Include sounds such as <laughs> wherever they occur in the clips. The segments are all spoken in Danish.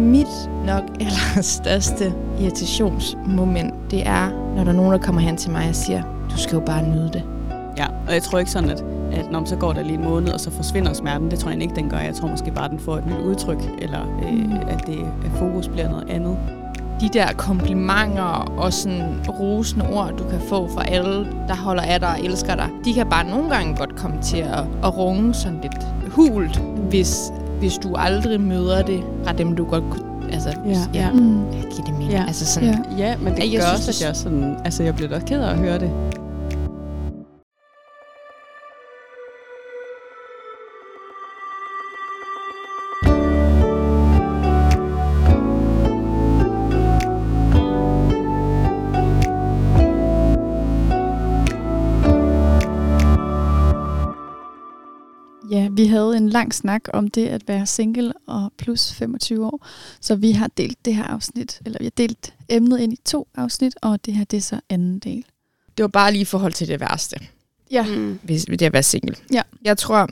Mit nok allerstørste irritationsmoment, det er, når der er nogen, der kommer hen til mig og siger, du skal jo bare nyde det. Ja, og jeg tror ikke sådan, at, at når så går der lige en måned, og så forsvinder smerten. Det tror jeg ikke, den gør. Jeg tror måske bare, den får et nyt udtryk, eller øh, at det at fokus bliver noget andet. De der komplimenter og sådan rosende ord, du kan få fra alle, der holder af dig og elsker dig, de kan bare nogle gange godt komme til at, at runge sådan lidt hult, hvis, hvis du aldrig møder det fra dem, du godt kunne Altså, Ja, ja. Mm. giver det mening. Ja. Altså sådan, Ja. Ja, men det jeg gør synes, også, at jeg sådan... Altså, jeg bliver da ked af at høre det. Vi havde en lang snak om det at være single og plus 25 år. Så vi har delt det her afsnit, eller vi har delt emnet ind i to afsnit, og det her det er så anden del. det var bare lige i forhold til det værste. Ja. Mm. hvis ved det at være single. Ja. Jeg tror,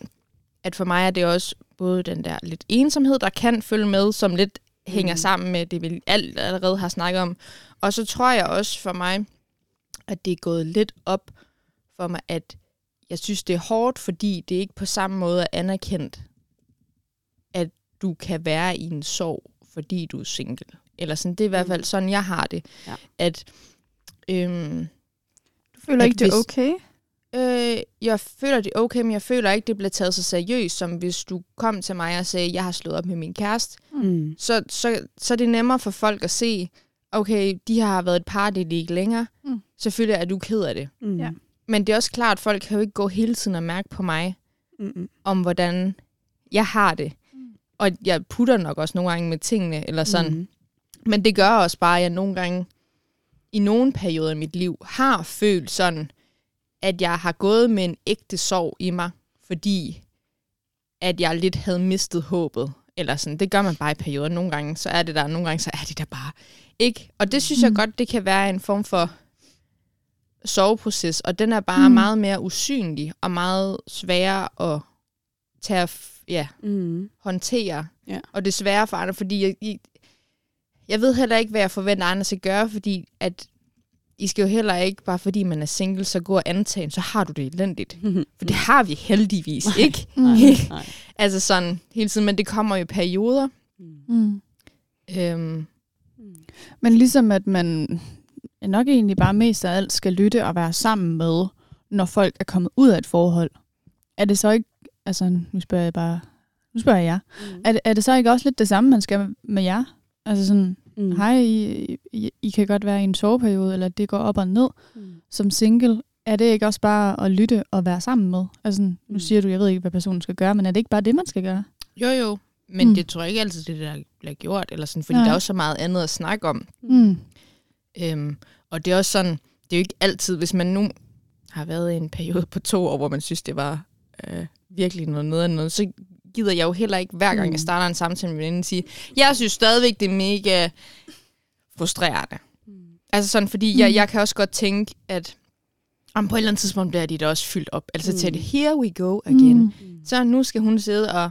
at for mig er det også både den der lidt ensomhed, der kan følge med, som lidt mm. hænger Mm. sammen med det, vi alt allerede har snakket om. Og så tror jeg også for mig, at det er gået lidt op for mig, at jeg synes, det er hårdt, fordi det ikke på samme måde er anerkendt, at du kan være i en sorg, fordi du er single. Eller sådan, det er i hvert fald sådan, jeg har det. Ja. At øhm, Du føler At ikke, det er okay? Øh, jeg føler det okay, men jeg føler ikke, det bliver taget så seriøst, som hvis du kom til mig og sagde, jeg har slået op med min kæreste. Mm. Så, så, så er det nemmere for folk at se, okay, de har været et par, det er de ikke længere. Mm. Selvfølgelig er du ked af det. Mm. Ja. Men det er også klart, at folk kan jo ikke gå hele tiden og mærke på mig, Mm. om hvordan jeg har det. Og jeg putter nok også nogle gange med tingene, eller sådan. Mm. Men det gør også bare, at jeg nogle gange, i nogle perioder i mit liv, har følt sådan, at jeg har gået med en ægte sorg i mig, fordi at jeg lidt havde mistet håbet. Eller sådan, det gør man bare i perioder. Nogle gange, så er det der, nogle gange, så er det der bare ikke. Og det synes mm. jeg Mm. godt, det kan være en form for soveproces, og den er bare mm. Mm. meget mere usynlig, og meget sværere at tage, f- ja, Mm. håndtere. Ja. Og det er sværere for andre, fordi jeg, jeg, jeg ved heller ikke, hvad jeg forventer, andre skal gøre, fordi at I skal jo heller ikke, bare fordi man er single, så gå og antage, så har du det elendigt. <laughs> For det har vi heldigvis Nej. ikke. Nej, nej. <laughs> Altså sådan hele tiden, men det kommer jo i perioder. Mm. Mm. Øhm, Men ligesom at man nok egentlig bare mest af alt skal lytte og være sammen med, når folk er kommet ud af et forhold. Er det så ikke, altså nu spørger jeg bare, nu spørger jeg jer, Mm. er det, er det så ikke også lidt det samme, man skal med jer? Altså sådan, Mm. hej, I, I, I kan godt være i en soveperiode, eller det går op og ned Mm. som single. Er det ikke også bare at lytte og være sammen med? Altså, sådan, nu Mm. siger du, jeg ved ikke, hvad personen skal gøre, men er det ikke bare det, man skal gøre? jo jo, men Mm. det tror jeg ikke altid, det er der bliver gjort. Eller sådan, fordi Nej. der er også så meget andet at snakke om. Mm. Øhm, og det er også sådan, det er jo ikke altid, hvis man nu har været i en periode på to år, hvor man synes, det var øh, virkelig noget noget, noget, så gider jeg jo heller ikke, hver gang Mm. jeg starter en samtale med en sige, jeg synes stadigvæk, det er mega frustrerende. Mm. Altså sådan, fordi jeg, Mm. jeg kan også godt tænke, at om på et eller andet tidspunkt bliver de da også fyldt op. Altså Mm. til det, here we go again. Mm. Mm. Så nu skal hun sidde og,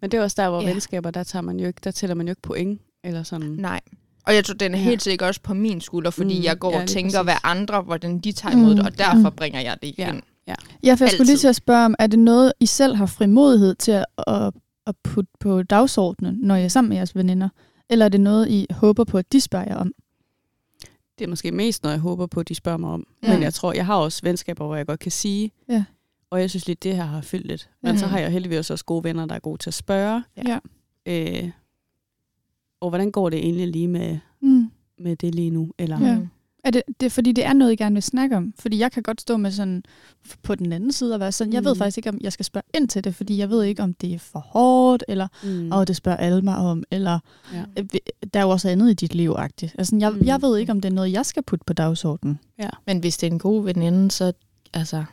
Men det er også der, hvor ja. venskaber, der, tager man jo ikke, der tæller man jo ikke point. Eller sådan. nej. Og jeg tror, den er Ja. helt sikkert også på min skulder, fordi Mm, mm, jeg går ja, og tænker, præcis. hvad andre, hvordan de tager imod Mm, det, og derfor mm. bringer jeg det Ja. igen. Ja, for jeg skulle lige til at spørge om, er det noget, I selv har frimodighed til at, at, at putte på dagsordenen, når I er sammen med jeres veninder? Eller er det noget, I håber på, at de spørger jer om? Det er måske mest noget, jeg håber på, at de spørger mig om. Ja. Ja. Men jeg tror, jeg har også venskaber, hvor jeg godt kan sige. Ja. Og jeg synes lidt, det her har fyldt lidt. Men Ja. så har jeg heldigvis også gode venner, der er gode til at spørge. Ja. Øh, og hvordan går det egentlig lige med, Mm. med det lige nu? Eller, Ja. Mm. Er det, det er fordi, det er noget, I gerne vil snakke om? Fordi jeg kan godt stå med sådan, på den anden side og være sådan, jeg ved Mm. faktisk ikke, om jeg skal spørge ind til det, fordi jeg ved ikke, om det er for hårdt, eller Mm. åh, det spørger alle mig om, eller Ja. øh, der er jo også andet i dit liv, agtigt. Altså, jeg, Mm. jeg ved ikke, om det er noget, jeg skal putte på dagsordenen. Men hvis det er en god veninde, så altså,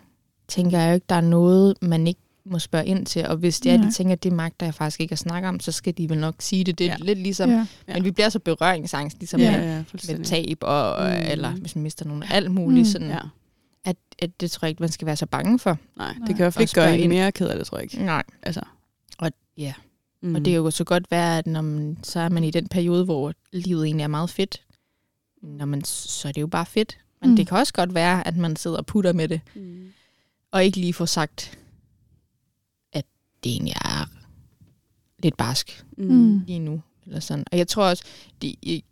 tænker jeg jo ikke, der er noget, man ikke må spørge ind til. Og hvis det er, de tænker, at det magter jeg faktisk ikke at snakke om, så skal de vel nok sige det. Det er Ja. lidt ligesom, Ja. Ja. men vi bliver så berøringsangst, ligesom Ja. med, ja, med tab, og, Mm. eller hvis man mister nogen, alt muligt. Mm. Sådan, Ja. at, at det tror jeg ikke, man skal være så bange for. Nej, det kan i hvert fald ikke gøre en mere ked af det, tror jeg ikke. Nej. Altså, Og ja, Mm. Og det kan jo så godt være, at når man, så er man i den periode, hvor livet egentlig er meget fedt. Når man, så er det jo bare fedt. Men Mm. det kan også godt være, at man sidder og putter med det, Mm. og ikke lige får sagt, det egentlig er lidt barsk Mm. lige nu. Eller sådan. Og jeg tror også, det, i-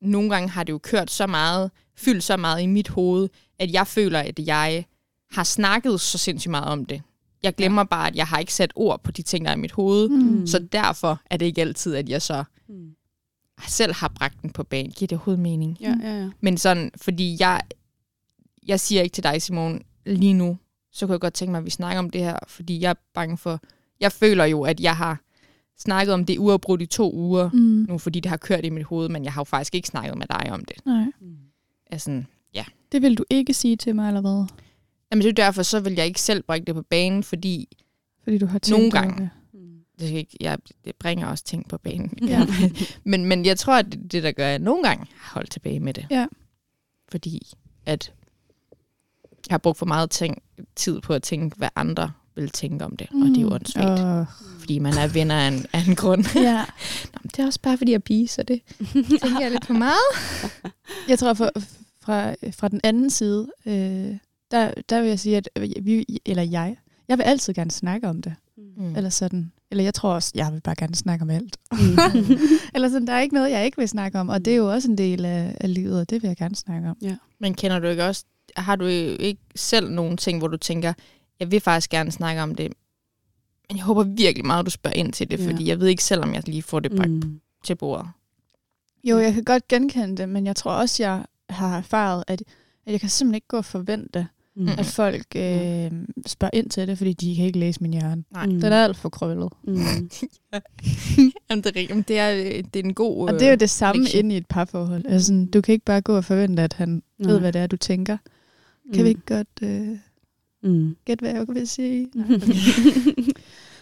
nogle gange har det jo kørt så meget, fyldt så meget i mit hoved, at jeg føler, at jeg har snakket så sindssygt meget om det. Jeg glemmer bare, at jeg har ikke sat ord på de ting, der er i mit hoved. Mm. Så derfor er det ikke altid, at jeg så Mm. selv har bragt den på banen. Giver det overhovedet mening? Ja, ja, ja. Men sådan, fordi jeg, jeg siger ikke til dig, Simon, lige nu, så kunne jeg godt tænke mig, at vi snakker om det her, fordi jeg er bange for, jeg føler jo, at jeg har snakket om det uafbrudt i to uger Mm. nu, fordi det har kørt i mit hoved, men jeg har jo faktisk ikke snakket med dig om det. Nej. Altså, Det vil du ikke sige til mig, eller hvad? jamen det er derfor, så vil jeg ikke selv bringe det på banen, fordi Fordi du har tænkt Nogle gange. det. Mm. det, skal ikke, jeg, det bringer også ting på banen. Ja. <laughs> men, men jeg tror, at det, det, der gør, at jeg nogle gange har holdt tilbage med det. Ja. Fordi at jeg har brugt for meget ting, tid på at tænke, hvad andre vil tænke om det. Mm. Og det er jo åndssvagt, Åh. fordi man er venner af en, af en grund. <laughs> Ja. <laughs> Nå, men det er også bare, fordi jeg er pige, så det tænker jeg lidt for meget. <laughs> Jeg tror, for, fra, fra den anden side, øh, der, der vil jeg sige, at vi, eller jeg, jeg vil altid gerne snakke om det. Mm. Eller sådan. Eller jeg tror også, jeg vil bare gerne snakke om alt. eller sådan, der er ikke noget, jeg ikke vil snakke om. Og det er jo også en del af, af livet, og det vil jeg gerne snakke om. Men kender du ikke også, har du ikke selv nogle ting, hvor du tænker, jeg vil faktisk gerne snakke om det, men jeg håber virkelig meget, du spørger ind til det, Ja. fordi jeg ved ikke selv, om jeg lige får det bragt Mm. til bordet. Jo, jeg kan godt genkende det, men jeg tror også, jeg har erfaret, at, at jeg kan simpelthen ikke gå og forvente, Mm. at folk øh, spørger ind til det, fordi de kan ikke læse min hjerne. Nej. Mm. Den er alt for krøllet. Mm. <laughs> <laughs> Jamen, det er Det er, øh, det er en god... Og det er jo det samme lektie. inde i et parforhold. Altså, du kan ikke bare gå og forvente, at han Nej. ved, hvad det er, du tænker. Kan vi ikke godt øh, Mm. gætte, hvad jeg vil sige?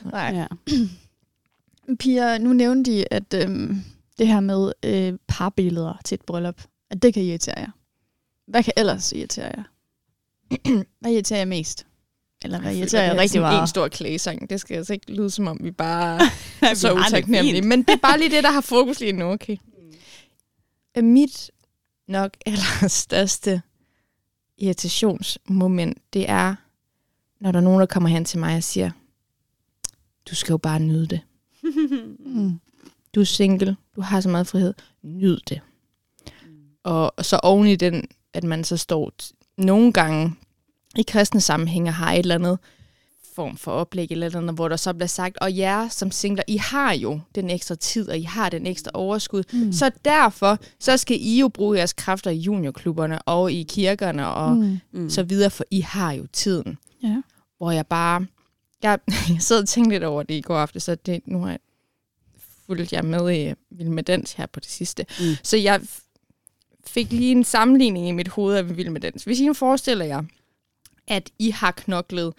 Nej. <laughs> Ja. <clears throat> Pia, nu nævnte de, at øhm, det her med øh, parbilleder til et bryllup, at det kan irritere jer. Hvad kan ellers irritere jer? <clears throat> hvad irriterer jer mest? Eller hvad irriterer jer rigtig En meget? stor klagesang. Det skal altså ikke lyde, som om vi bare <laughs> er så utaknemmelige. Men det er bare lige det, der har fokus lige nu, okay? Øh, Mit nok <laughs> allerstørste irritationsmoment, det er, når der er nogen, der kommer hen til mig og siger, du skal jo bare nyde det. Mm. Du er single, du har så meget frihed, nyd det. Og så oven i den, at man så står nogle gange i kristne sammenhænge har et eller andet form for oplæg eller et eller andet, hvor der så bliver sagt, og jer som singler, I har jo den ekstra tid, og I har den ekstra overskud, Mm. så derfor, så skal I jo bruge jeres kræfter i juniorklubberne og i kirkerne og Mm. Mm. så videre, for I har jo tiden. Ja. Hvor jeg bare, jeg, <laughs> jeg sad og tænkte lidt over det i går aften, så det, nu har jeg fulgt jer med i Vild med Dans her på det sidste. Mm. Så jeg fik lige en sammenligning i mit hoved af Vild med Dans. Hvis I nu forestiller jer, at I har knoklet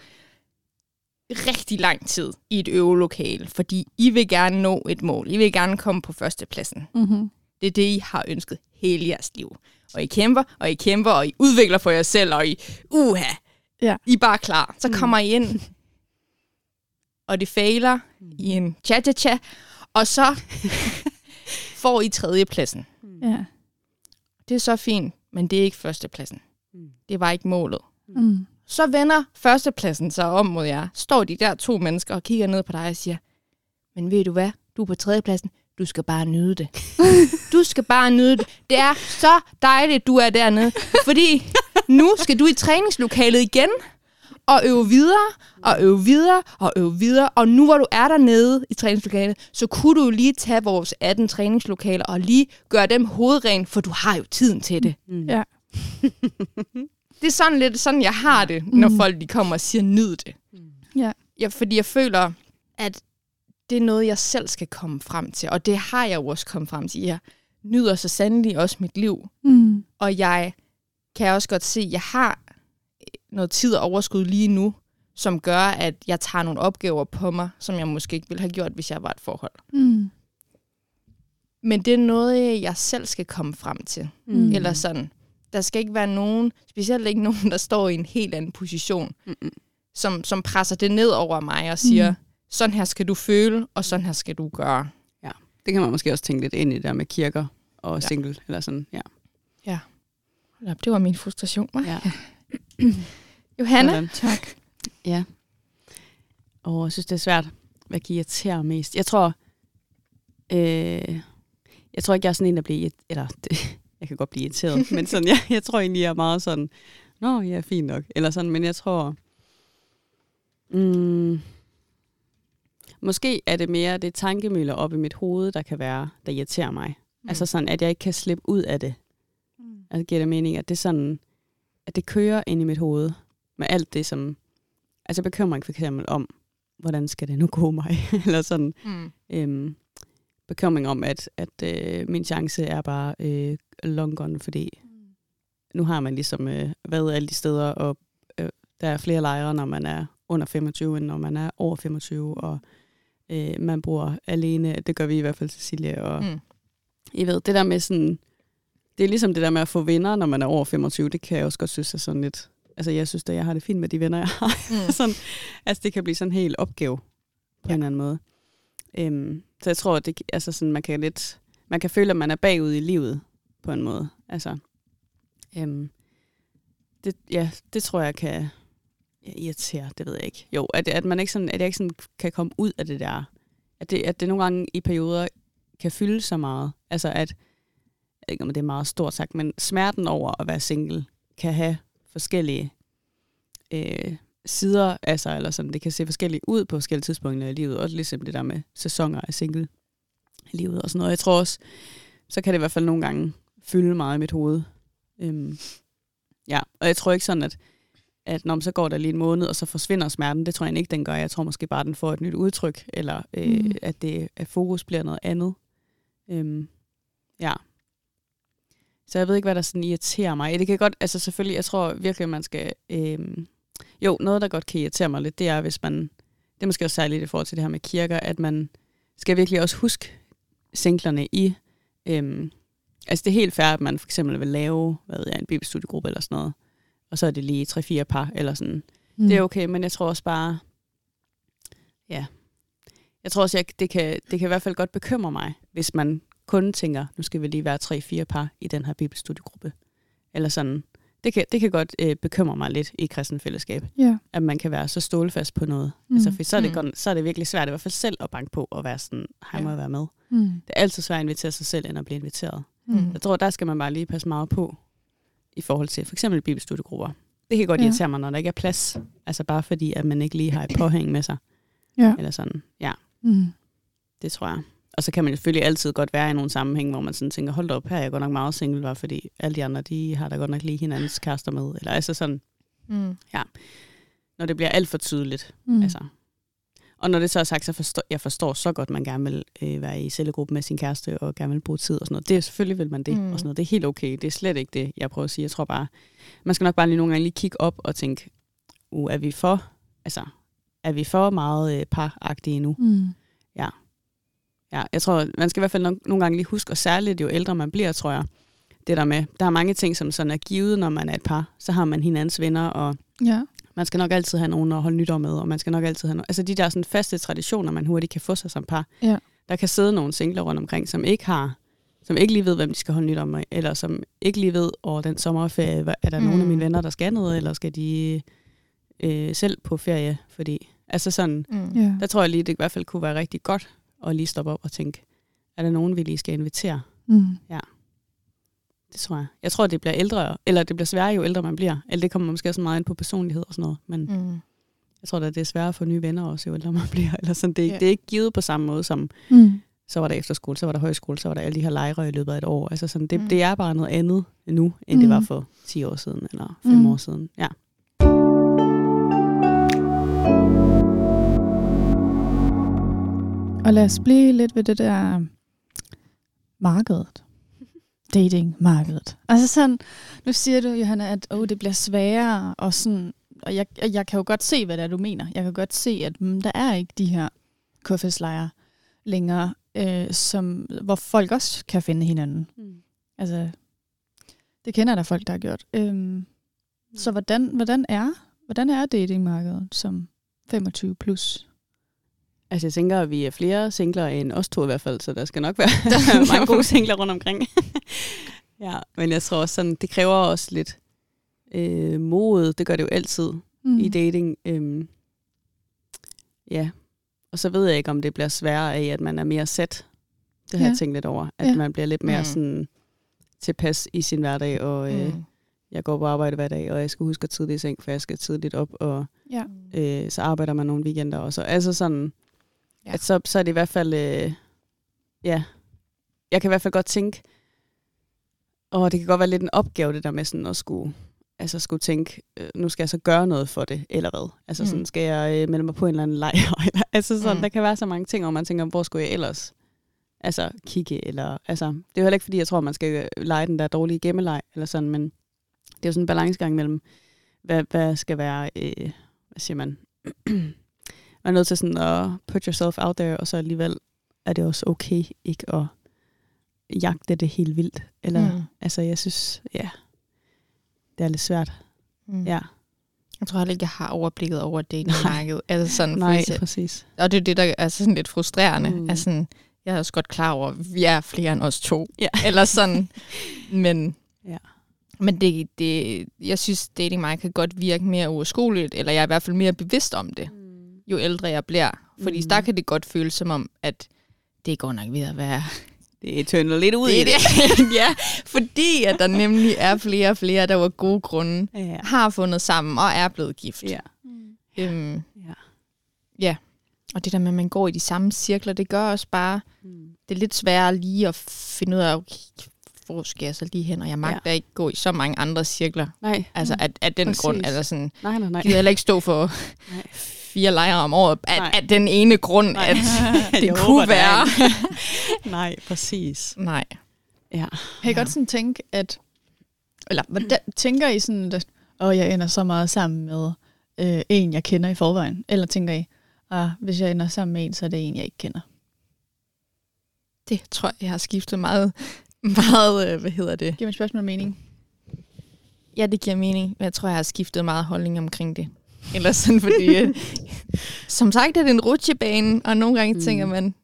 rigtig lang tid i et øvelokale, fordi I vil gerne nå et mål. I vil gerne komme på førstepladsen. Mm-hmm. Det er det, I har ønsket hele jeres liv. Og I kæmper, og I kæmper, og I udvikler for jer selv, og I, uha, Ja. I er bare klar. Så Mm. kommer I ind, og det fejler i en cha-cha-cha, og så <laughs> får I tredjepladsen. Ja. Det er så fint, men det er ikke førstepladsen. Mm. Det var ikke målet. Mm. Så vender førstepladsen sig om mod jer. Står de der to mennesker og kigger ned på dig og siger, men ved du hvad, du er på tredjepladsen, du skal bare nyde det. <laughs> Du skal bare nyde det. Det er så dejligt, du er dernede. Fordi nu skal du i træningslokalet igen og øve videre, og øve videre, og øve videre. Og nu hvor du er dernede i træningslokalet, så kunne du jo lige tage vores 18 træningslokaler og lige gøre dem hovedren, for du har jo tiden til det. Mm. Ja. <laughs> Det er sådan lidt sådan, jeg har det, når Mm. folk de kommer og siger, nyd det. Ja. Ja, fordi jeg føler, at det er noget, jeg selv skal komme frem til. Og det har jeg jo også kommet frem til. Jeg nyder så sandelig også mit liv. Mm. Og jeg kan også godt se, at jeg har noget tid og overskud lige nu, som gør, at jeg tager nogle opgaver på mig, som jeg måske ikke ville have gjort, hvis jeg var et forhold. Mm. Men det er noget, jeg selv skal komme frem til. Mm. Eller sådan. Der skal ikke være nogen, specielt ikke nogen, der står i en helt anden position, Mm-mm. som, som presser det ned over mig og siger, Mm. sådan her skal du føle, og sådan her skal du gøre. Det kan man måske også tænke lidt ind i der med kirker og Ja. single, eller sådan, ja. Hold op, Det var min frustration, hva'? ja. <clears throat> Johanna? Sådan. Tak. Ja. Og jeg synes, det er svært, hvad kan irritere mest. Jeg tror, øh, jeg tror ikke, jeg er sådan en, der bliver, eller <laughs> det, jeg kan godt blive irriteret, <laughs> men sådan, jeg, jeg tror egentlig, jeg er meget sådan, nå, ja, fint nok, eller sådan, men jeg tror, mm, måske er det mere det tankemøller op i mit hoved, der kan være, der irriterer mig. Mm. Altså sådan, at jeg ikke kan slippe ud af det. Mm. Altså giver det mening, at det sådan, at det kører ind i mit hoved med alt det, som, altså bekymring for eksempel om, hvordan skal det nu gå mig, <laughs> eller sådan, Mm. øhm, bekymring om, at, at øh, min chance er bare øh, long gone, fordi nu har man ligesom øh, været alle de steder, og øh, der er flere lejre, når man er under 25, end når man er over 25, og øh, man bor alene, det gør vi i hvert fald, Cecilie, og Mm. I ved, det der med sådan, det er ligesom det der med at få venner, når man er over 25, det kan jeg også godt synes er sådan lidt, altså jeg synes da, jeg har det fint med de venner, jeg har. Mm. <laughs> sådan, altså det kan blive sådan en helt opgave på ja. en eller anden måde. Øhm, så jeg tror, at det, altså sådan, man kan lidt, man kan føle, at man er bagud i livet på en måde. Altså, øhm, det, ja, det tror jeg kan ja, irritere, det ved jeg ikke. Jo, at, at man ikke sådan, at jeg ikke sådan kan komme ud af det der. At det, at det nogle gange i perioder kan fylde så meget. Altså at, jeg ved ikke om det er meget stort sagt, men smerten over at være single kan have forskellige øh, sider af sig, eller sådan. Det kan se forskelligt ud på forskellige tidspunkter i livet, også ligesom det der med sæsoner af single livet og sådan noget. Jeg tror også, så kan det i hvert fald nogle gange fylde meget i mit hoved. Øhm, ja, og jeg tror ikke sådan, at, at når man så går der lige en måned, og så forsvinder smerten. Det tror jeg ikke, den gør. Jeg tror måske bare, den får et nyt udtryk, eller øh, Mm. at, det, at fokus bliver noget andet. Øhm, ja. Så jeg ved ikke, hvad der sådan irriterer mig. Det kan godt, altså selvfølgelig, jeg tror virkelig, at man skal... Øhm, jo, noget, der godt kan irritere mig lidt, det er, hvis man... Det er måske også særligt i forhold til det her med kirker, at man skal virkelig også huske singlerne i... Øhm, altså det er helt fair, at man for eksempel vil lave hvad ved jeg, en bibelstudiegruppe eller sådan noget, og så er det lige tre-fire par eller sådan. Mm. Det er okay, men jeg tror også bare, ja, jeg tror også, jeg, det, kan, det kan i hvert fald godt bekymre mig, hvis man kun tænker, nu skal vi lige være tre-fire par i den her bibelstudiegruppe. Eller sådan. Det kan, det kan godt øh, bekymre mig lidt i kristen fællesskab, Ja. at man kan være så stålfast på noget. Mm. Altså, for så er, det Mm. godt, så er det virkelig svært, i hvert fald selv at banke på og være sådan, her må Ja. jeg være med. Mm. Det er altid svært at invitere sig selv, end at blive inviteret. Mm. Jeg tror, der skal man bare lige passe meget på, i forhold til for eksempel bibelstudiegrupper. Det kan godt ja. irritere mig, når der ikke er plads. Altså bare fordi, at man ikke lige har et påhæng med sig. Ja. Eller sådan. Ja, Mm. det tror jeg. Og så kan man selvfølgelig altid godt være i nogle sammenhæng, hvor man sådan tænker, hold da op, her er jeg godt nok meget single, bare fordi alle de andre, de har da godt nok lige hinandens kærester med. Eller altså sådan, Mm. når det bliver alt for tydeligt. Mm. Altså. Og når det så er sagt, så forstår jeg forstår så godt, at man gerne vil øh, være i cellegruppe med sin kæreste, og gerne vil bruge tid og sådan noget. Det er selvfølgelig vil man det, mm. og sådan noget. Det er helt okay. Det er slet ikke det, jeg prøver at sige. Jeg tror bare, man skal nok bare lige nogle gange lige kigge op og tænke, uh, er vi for, altså, er vi for meget øh, paragtige nu? Mm. Ja, jeg tror, man skal i hvert fald no- nogle gange lige huske, og særligt jo ældre man bliver, tror jeg, det der med, der er mange ting, som sådan er givet, når man er et par. Så har man hinandens venner, og Ja. man skal nok altid have nogen at holde nytår med, og man skal nok altid have no- Altså de der sådan faste traditioner, man hurtigt kan få sig som par. Ja. Der kan sidde nogle singler rundt omkring, som ikke har, som ikke lige ved, hvem de skal holde nytår med, eller som ikke lige ved, over den sommerferie, er der mm. nogen af Mm. mine venner, der skal noget, eller skal de øh, selv på ferie? Fordi, altså sådan, Mm. Ja. der tror jeg lige, det i hvert fald kunne være rigtig godt at lige stoppe op og tænke, er der nogen, vi lige skal invitere? Mm. Det tror jeg. Jeg tror, det bliver ældre, eller det bliver sværere, jo ældre man bliver. Eller det kommer måske også meget ind på personlighed og sådan noget. Men mm. Jeg tror, at det er sværere at få nye venner også, jo ældre man <laughs> bliver. Eller sådan. Det, Ja. ja. det er ikke givet på samme måde som, Mm. så var der efterskole, så var der højskole, så var der alle de her lejre i løbet af et år. Altså sådan, det, Mm. det er bare noget andet nu, end mm. det var for 10 år siden, eller 5 Mm. mm. år siden. Ja. Og lad os blive lidt ved det der markedet. <laughs> Datingmarkedet. Altså sådan, nu siger du, Johanna, at oh, det bliver sværere, og sådan, og jeg, jeg kan jo godt se, hvad det er, du mener. Jeg kan godt se, at mm, der er ikke de her KFS-lejre længere, øh, som, hvor folk også kan finde hinanden. Mm. Altså, det kender der folk, der har gjort. Øhm, så hvordan, hvordan, er, hvordan er datingmarkedet som 25 plus? Altså, jeg tænker, at vi er flere singler end os to i hvert fald, så der skal nok <laughs> være mange gode singler rundt omkring. <laughs> ja, men jeg tror også sådan, det kræver også lidt øh, mod. Det gør det jo altid mm. i dating. Øhm, ja, og så ved jeg ikke, om det bliver sværere af, at man er mere sæt. Det har ja. jeg tænkt lidt over. At ja. man bliver lidt mere mm. sådan tilpas i sin hverdag, og øh, mm. jeg går på arbejde hver dag, og jeg skal huske at tidligt i seng, for jeg skal tidligt op, og ja. øh, så arbejder man nogle weekender også. Altså sådan, ja. at så, så er det i hvert fald, øh, ja, jeg kan i hvert fald godt tænke, og det kan godt være lidt en opgave, det der med sådan at skulle altså skulle tænke, øh, nu skal jeg så gøre noget for det, eller hvad? Altså sådan, mm. skal jeg øh, melde mig på en eller anden lejr? <laughs> Eller, altså sådan, mm. der kan være så mange ting, og man tænker, hvor skulle jeg ellers altså, kigge? Eller, altså, det er jo heller ikke, fordi jeg tror, man skal øh, lege den der dårlige gemmeleg, eller sådan, men det er jo sådan en balancegang mellem, hvad, hvad skal være, øh, hvad siger man, <clears throat> man er nødt til sådan at put yourself out there, og så alligevel er det også okay ikke at jagte det helt vildt. Eller, mm. altså, jeg synes, ja, det er lidt svært. Mm. Ja. Jeg tror heller ikke, jeg har overblikket over datingmarkedet. Altså <laughs> sådan, Nej, for præcis. Og det er det, der er sådan lidt frustrerende. Mm. Altså sådan, jeg er også godt klar over, at vi er flere end os to. Ja. <laughs> Eller sådan. Men, ja. men det, det, jeg synes, dating mig kan godt virke mere uoverskueligt, eller jeg er i hvert fald mere bevidst om det. Jo ældre jeg bliver. Fordi mm. der kan det godt føles som om, at det går nok ved at være det tønder lidt ud det, i det. det. <laughs> ja, fordi at der nemlig er flere og flere, der var gode grunde, ja. har fundet sammen og er blevet gift. Ja. Øhm, ja. ja. Og det der med, at man går i de samme cirkler, det gør også bare, mm. det er lidt sværere lige at finde ud af, okay, hvor skal jeg så lige hen, og jeg magter ja. ikke gå i så mange andre cirkler. Nej. Altså, at, at den Præcis. grund, altså sådan, nej, nej, nej. gider heller ikke stå for nej. Fire lejre om året, at, at den ene grund, nej. at <laughs> det jeg kunne håber, være. <laughs> nej, præcis. Nej. Ja. Kan I ja. godt sådan tænke, at, eller hvordan tænker I sådan, at åh, jeg ender så meget sammen med øh, en, jeg kender i forvejen? Eller tænker I, ah, hvis jeg ender sammen med en, så er det en, jeg ikke kender? Det tror jeg, jeg har skiftet meget meget, øh, hvad hedder det? Giver mit spørgsmål mening? Ja, det giver mening. Men jeg tror, jeg har skiftet meget holdning omkring det. Eller sådan, fordi... Øh, <laughs> som sagt er det en rutsjebane, og nogle gange mm. tænker man,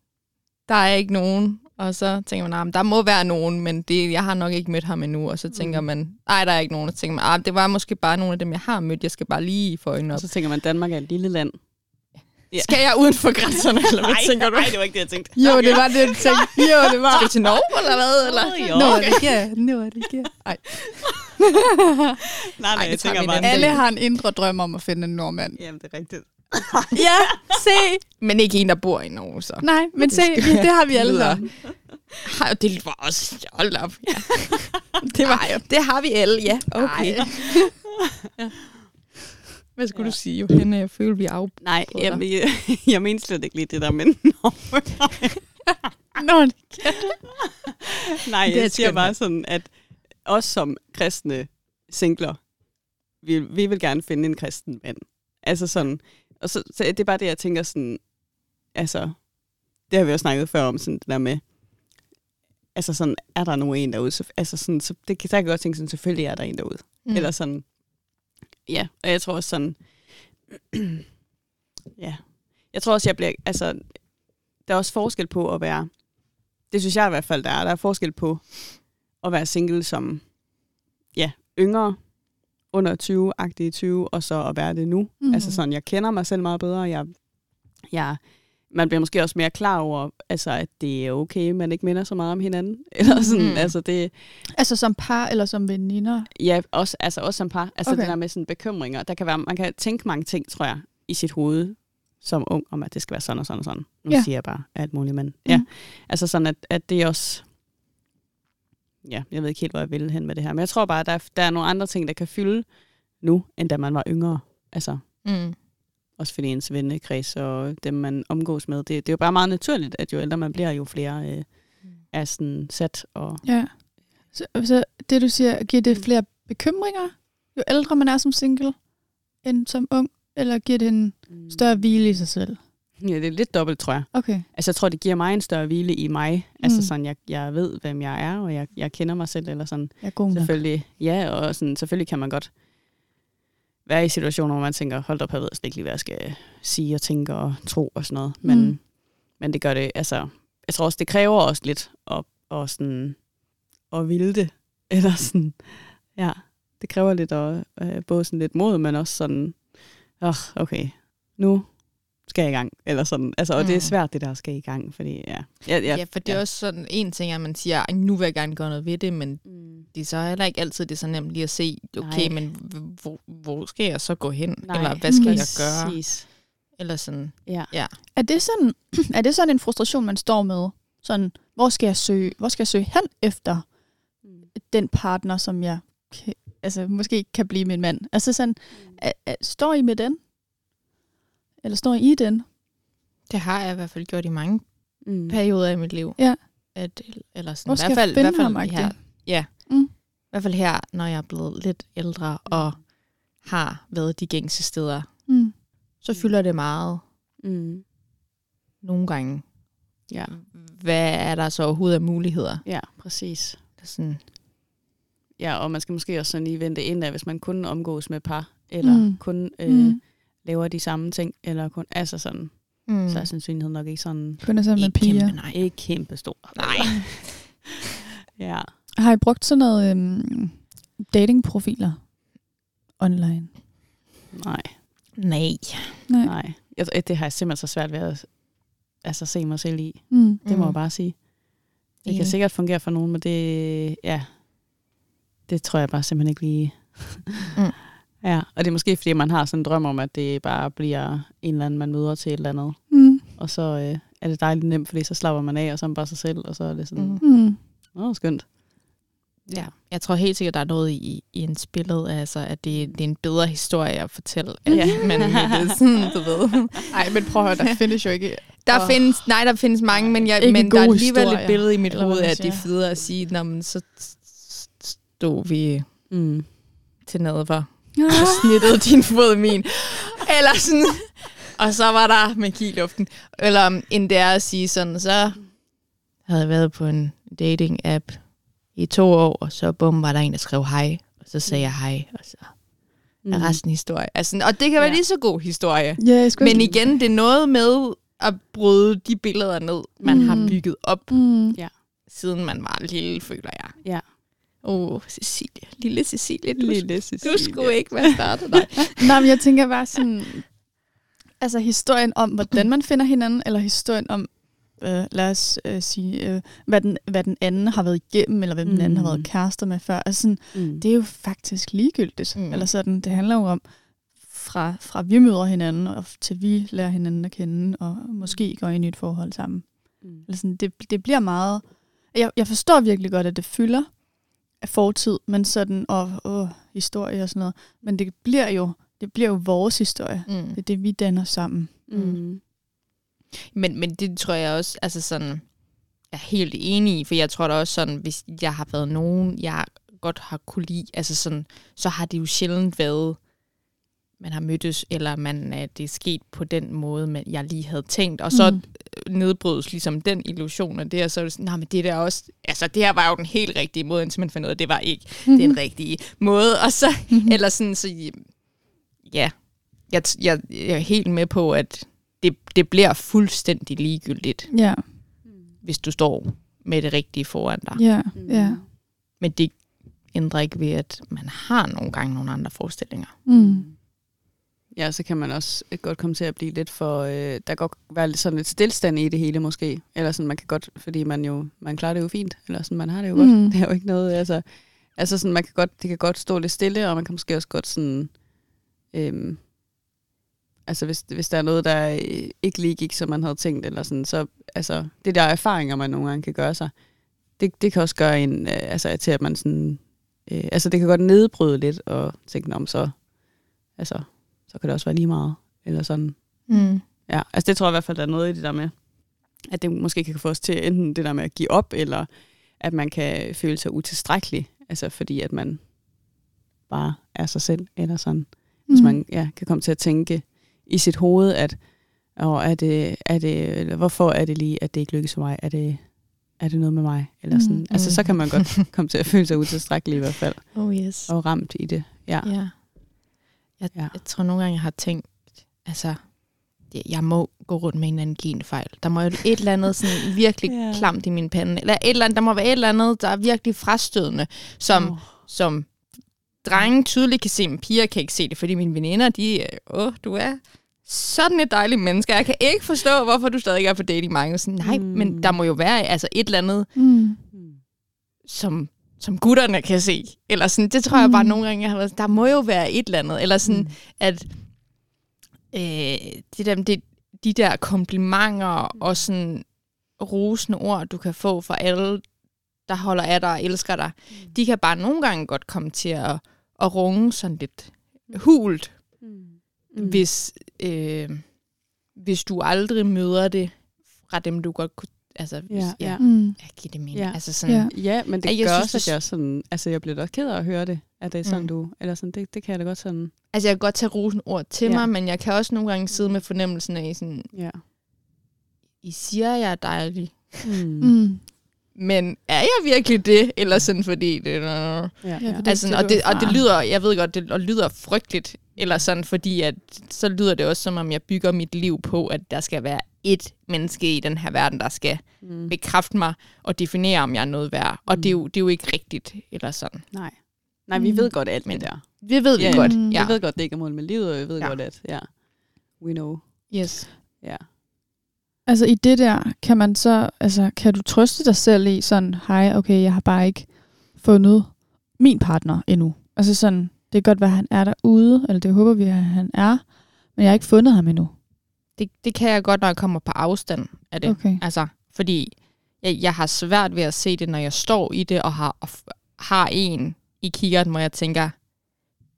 der er ikke nogen. Og så tænker man, nah, der må være nogen, men det, jeg har nok ikke mødt ham endnu. Og så tænker mm. man, nej, der er ikke nogen. Og så tænker man, ah, det var måske bare nogle af dem, jeg har mødt. Jeg skal bare lige få øjnene op. Og så tænker man, Danmark er et lille land. Ja. Skal jeg uden for grænserne, eller hvad nej, tænker du? Nej, det var ikke det, jeg tænkte. Jo, det var det, jeg tænkte. Jo, det var. Skal til Norge, eller hvad? Eller? Oh, jo. Norge, Norge. Ej. nej, nej, Ej, jeg tænker bare... Alle har en indre drøm om at finde en nordmand. Jamen, det er rigtigt. <laughs> ja, se. Men ikke en, der bor i Norge, så. Nej, men se, det har vi alle sammen. Det var også... Hold op. Ja. Det, var, Ej, det har vi alle, ja. Okay. ja. <laughs> Hvad skulle ja. du sige, Johanne? Jeg føler, vi af. Nej, jeg, <laughs> jeg, jeg mener slet ikke lige det der med <laughs> <laughs> Nå, det Nej, jeg siger bare sådan, at os som kristne singler, vi, vi vil gerne finde en kristen mand. Altså sådan, og så, så det er bare det, jeg tænker sådan, altså, det har vi jo snakket før om, sådan det der med, altså sådan, er der nogen en derude? Så, altså sådan, så det, så kan jeg godt tænke sådan, selvfølgelig er der en derude. Mm. Eller sådan, ja, og jeg tror også sådan, <clears throat> ja, jeg tror også, jeg bliver, altså, der er også forskel på at være, det synes jeg i hvert fald, der er, der er forskel på at være single som, ja, yngre, under 20-agtige 20, og så at være det nu. Mm-hmm. Altså sådan, jeg kender mig selv meget bedre, jeg, jeg man bliver måske også mere klar over, altså, at det er okay, man ikke minder så meget om hinanden. <laughs> Eller sådan, mm. altså, det, altså som par eller som veninder? Ja, også, altså også som par. Altså okay. det der med sådan bekymringer. Der kan være, man kan tænke mange ting, tror jeg, i sit hoved som ung, om at det skal være sådan og sådan og sådan. Nu ja. siger jeg bare alt muligt, men mm. ja. Altså sådan, at, at det er også... Ja, jeg ved ikke helt, hvor jeg vil hen med det her. Men jeg tror bare, at der, der er nogle andre ting, der kan fylde nu, end da man var yngre. Altså, mm. Også fordi ens vennekreds og dem, man omgås med. Det, det er jo bare meget naturligt, at jo ældre man bliver, jo flere øh, er sådan sat. Og ja. Så, så det, du siger, giver det flere bekymringer, jo ældre man er som single, end som ung? Eller giver det en mm. større hvile i sig selv? Ja, det er lidt dobbelt, tror jeg. Okay. Altså, jeg tror, det giver mig en større hvile i mig. Altså, mm. Altså sådan, jeg, jeg ved, hvem jeg er, og jeg, jeg kender mig selv, eller sådan. Jeg er god selvfølgelig, Ja, og sådan, selvfølgelig kan man godt være i situationer, hvor man tænker, hold op, jeg ved ikke lige, hvad jeg skal sige og tænke og tro og sådan noget. Men, mm. men det gør det, altså, jeg tror også, det kræver også lidt at, at, sådan, at ville det. <laughs> Eller sådan, ja, det kræver lidt at, øh, både sådan lidt mod, men også sådan, oh, okay, nu skal jeg i gang. Eller sådan, altså, og mm. det er Mm. svært, det der skal i gang, fordi ja. Ja, Ja, ja for det er også sådan, en ting at man siger, "Ej, nu vil jeg gerne gøre noget ved det, men Mm. det er så heller ikke altid det er så nemt lige at se, okay, Nej. men hvor, hvor skal jeg så gå hen? Nej, Eller hvad skal jeg præcis. gøre? Eller sådan, Ja. Er det, sådan, <clears throat> er det sådan en frustration, man står med? Sådan, hvor skal jeg søge, hvor skal jeg søge hen efter den partner, som jeg kan, altså, måske kan blive min mand? Altså sådan, er, er, står I med den? Eller står I i den? det har jeg i hvert fald gjort i mange Mm. perioder i mit liv. Ja. At, eller sådan, Hvor i skal hvert fald, jeg finde i hvert fald ham, her? Ja. Mm. I hvert fald her, når jeg er blevet lidt ældre og har været de gængse steder, Mm. så fylder det meget Mm. nogle gange. Ja. Hvad er der så overhovedet af muligheder? ja, præcis. Det er sådan, Ja, og man skal måske også sådan lige vente ind af, hvis man kun omgås med par, eller mm. kun øh, Mm. Laver de samme ting, eller kun, altså sådan, mm. så er sandsynligheden nok ikke sådan, Kun er sammen med piger. kæmpe nej. ikke kæmpe stor. Nej. <laughs> Ja. Har I brugt sådan noget øhm, datingprofiler online? Nej, Nej. Nej. nej. Jeg, det har jeg simpelthen så svært ved at altså, se mig selv i. Mm. Det må Mm. jeg bare sige. Det Enig. kan sikkert fungere for nogen, men det, ja, det tror jeg bare simpelthen ikke lige. Mm. Ja, og det er måske, fordi man har sådan en drøm om, at det bare bliver en eller anden, man møder til et eller andet. Mm. Og så øh, er det dejligt nemt, fordi så slapper man af, og så er man bare sig selv, og så er det sådan, Mm. mm. Åh, skønt. Ja. Jeg tror helt sikkert, der er noget i, i en spillet, altså, at det, det er en bedre historie at fortælle, at Ja. <laughs> man det er sådan, du ved. <laughs> Ej, men prøv at høre, der findes jo ikke... Der Åh. findes, nej, der findes mange, men, jeg, Ikke men der er alligevel historier, et billede i mit hoved man af, at det er federe at sige, Nå, men så stod vi Mm. til nadver og snittede din fod i min. Eller sådan. Og så var der med i luften. Eller um, end det er at sige sådan, så havde jeg været på en dating-app i to år, og så bum, var der en, der skrev hej. Og så sagde jeg hej, og så er resten historie. Altså, og det kan være Ja. lige så god historie. Ja, jeg Men igen, det er noget med at bryde de billeder ned, man Mm. har bygget op, Mm. siden man var lille, føler jeg. Ja. Åh, oh, Cecilie. Lille Cecilie. Du, Lille du Cecilie. skulle ikke være startet dig. <laughs> Nej, men jeg tænker bare sådan... Altså historien om, hvordan man finder hinanden, eller historien om, øh, lad os øh, sige, øh, hvad, den, hvad den anden har været igennem, eller hvem mm. den anden har været Mm. kærester med før. Altså sådan, Mm. det er jo faktisk ligegyldigt. Mm. Eller sådan, det handler jo om, fra, fra vi møder hinanden, og til vi lærer hinanden at kende, og måske går ind i et forhold sammen. Mm. Eller sådan, det, det bliver meget... Jeg, jeg forstår virkelig godt, at det fylder af fortid, men sådan, og, og historie og sådan noget. Men det bliver jo, det bliver jo vores historie. Mm. Det er det, vi danner sammen. Mm. Men, men det tror jeg også, altså sådan, jeg er helt enig i, for jeg tror da også sådan, hvis jeg har været nogen, jeg godt har kunne lide, altså sådan, så har det jo sjældent været, man har mødtes, eller man, øh, det er sket på den måde, man, jeg lige havde tænkt, og så Mm. mm. nedbrydes ligesom den illusion af det, og så er det sådan, nej, men det der også, altså det her var jo den helt rigtige måde, indtil man fandt ud af, at det var ikke Mhm. den rigtige måde, og så, eller sådan, så ja, jeg, jeg, jeg er helt med på, at det, det bliver fuldstændig ligegyldigt, Ja, hvis du står med det rigtige foran dig. ja, Mm. ja. Men det ændrer ikke ved, at man har nogle gange nogle andre forestillinger. Mm. Ja, så kan man også godt komme til at blive lidt for... Øh, der kan godt være lidt sådan lidt stillstand i det hele måske. Eller sådan, man kan godt, fordi man jo man klarer det jo fint. Eller sådan, man har det jo godt. Mm. <laughs> Det er jo ikke noget, altså... Altså sådan, man kan godt, det kan godt stå lidt stille, og man kan måske også godt sådan... Øhm, altså hvis, hvis der er noget, der øh, ikke lige gik, som man havde tænkt, eller sådan, så altså, det der erfaringer, man nogle gange kan gøre sig, det, det kan også gøre en, øh, altså til at man sådan, øh, altså det kan godt nedbryde lidt, og tænke, om så, altså, så kan det også være lige meget, eller sådan. Mm. Ja, altså det tror jeg i hvert fald, der er noget i det der med, at det måske kan få os til enten det der med at give op, eller at man kan føle sig utilstrækkelig, altså fordi at man bare er sig selv, eller sådan. Hvis Mm. man ja, kan komme til at tænke i sit hoved, at og er det, er det, eller hvorfor er det lige, at det ikke lykkes for mig? Er det, er det noget med mig? Eller sådan. Mm. Altså, så kan man godt komme til at føle sig utilstrækkelig i hvert fald, <laughs> Oh yes. og ramt i det. Ja. Ja. Jeg, Ja. jeg tror nogle gange, jeg har tænkt, altså, jeg må gå rundt med en eller anden genfejl. Der må jo et eller andet sådan <laughs> virkelig Ja. klamt i min pande. Eller et eller andet, der må være et eller andet, der er virkelig frastødende, som, oh. som drenge tydeligt kan se, men piger kan ikke se det, fordi mine veninder, de er, åh, du er sådan et dejligt menneske. Jeg kan ikke forstå, hvorfor du stadig er på dating mange. Sådan, nej, mm. men der må jo være altså, et eller andet, Mm. som, som gutterne kan se. Eller sådan, det tror jeg bare Mm. nogle gange, jeg har været der må jo være et eller andet. Eller sådan, Mm. at øh, det der, det, de der komplimenter og sådan rosende ord, du kan få fra alle, der holder af dig og elsker dig, Mm. de kan bare nogle gange godt komme til at, at runge sådan lidt hult, mm. hvis, øh, hvis du aldrig møder det fra dem, du godt kunne... Altså, hvis, Ja, ja. Mm. Jeg giver det mening. Ja. Altså sådan, Ja. ja. Men det jeg jeg gør synes, også, at jeg sådan, altså jeg bliver da ked af at høre det, at det er sådan, mm. Mm. du, eller sådan, det, det kan jeg da godt sådan, Altså, jeg kan godt tage rosen ord til Ja. mig, men jeg kan også nogle gange sidde med fornemmelsen af sådan, ja. I siger, jeg er dejlig. Mm. Mm. Men er jeg virkelig det? Eller sådan, fordi det... Ja, Ja, Altså, det og, det, og det lyder, jeg ved godt, det og lyder frygteligt, eller sådan, fordi at, så lyder det også, som om jeg bygger mit liv på, at der skal være et menneske i den her verden, der skal Mm. bekræfte mig og definere, om jeg er noget værd. Og Mm. det, er jo, det er jo ikke rigtigt, eller sådan. Nej. Nej, vi Mm. ved godt alt Men- det der. Det ved vi Ja, godt. Mm. Ja. Vi ved godt, det ikke er mål med livet, og vi ved. Ja. godt, at ja, we know. Yes. Ja. Altså i det der, kan man så, altså kan du trøste dig selv i sådan, hej, okay, jeg har bare ikke fundet min partner endnu. Altså sådan, det kan godt være, at han er derude, eller det håber vi, at han er, men jeg har ikke fundet ham endnu. Det, det kan jeg godt, når jeg kommer på afstand af det. Okay. Altså, fordi jeg, jeg har svært ved at se det, når jeg står i det, og har, og f- har en i kiggerten, hvor jeg tænker,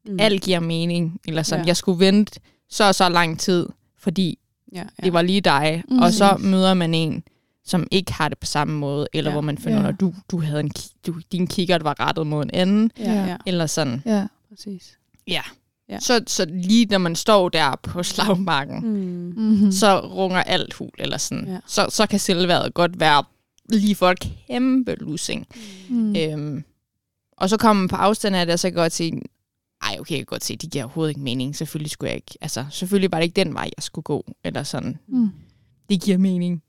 Mm. alt giver mening. Eller sådan, Ja. jeg skulle vente så og så lang tid, fordi ja, ja. det var lige dig. Mm. Og så møder man en, som ikke har det på samme måde, eller Ja. hvor man finder, Ja. at du, du havde en, du, din kikkert var rettet mod en anden, ja, eller sådan. Ja. præcis. Ja. Ja. Så, så lige når man står der på slagmarken, mm. Mm. Mm-hmm. så runger alt hul, eller sådan. Ja. Så, så kan selvværdet godt være lige for et kæmpe lussing. mm. Mm. Øhm, og så kommer man på afstand af det, og så kan jeg godt sige, ej, okay, jeg kan godt se, det giver overhovedet ikke mening. Selvfølgelig skulle jeg ikke, altså, selvfølgelig var det ikke den vej, jeg skulle gå, eller sådan. Mm. Det giver mening.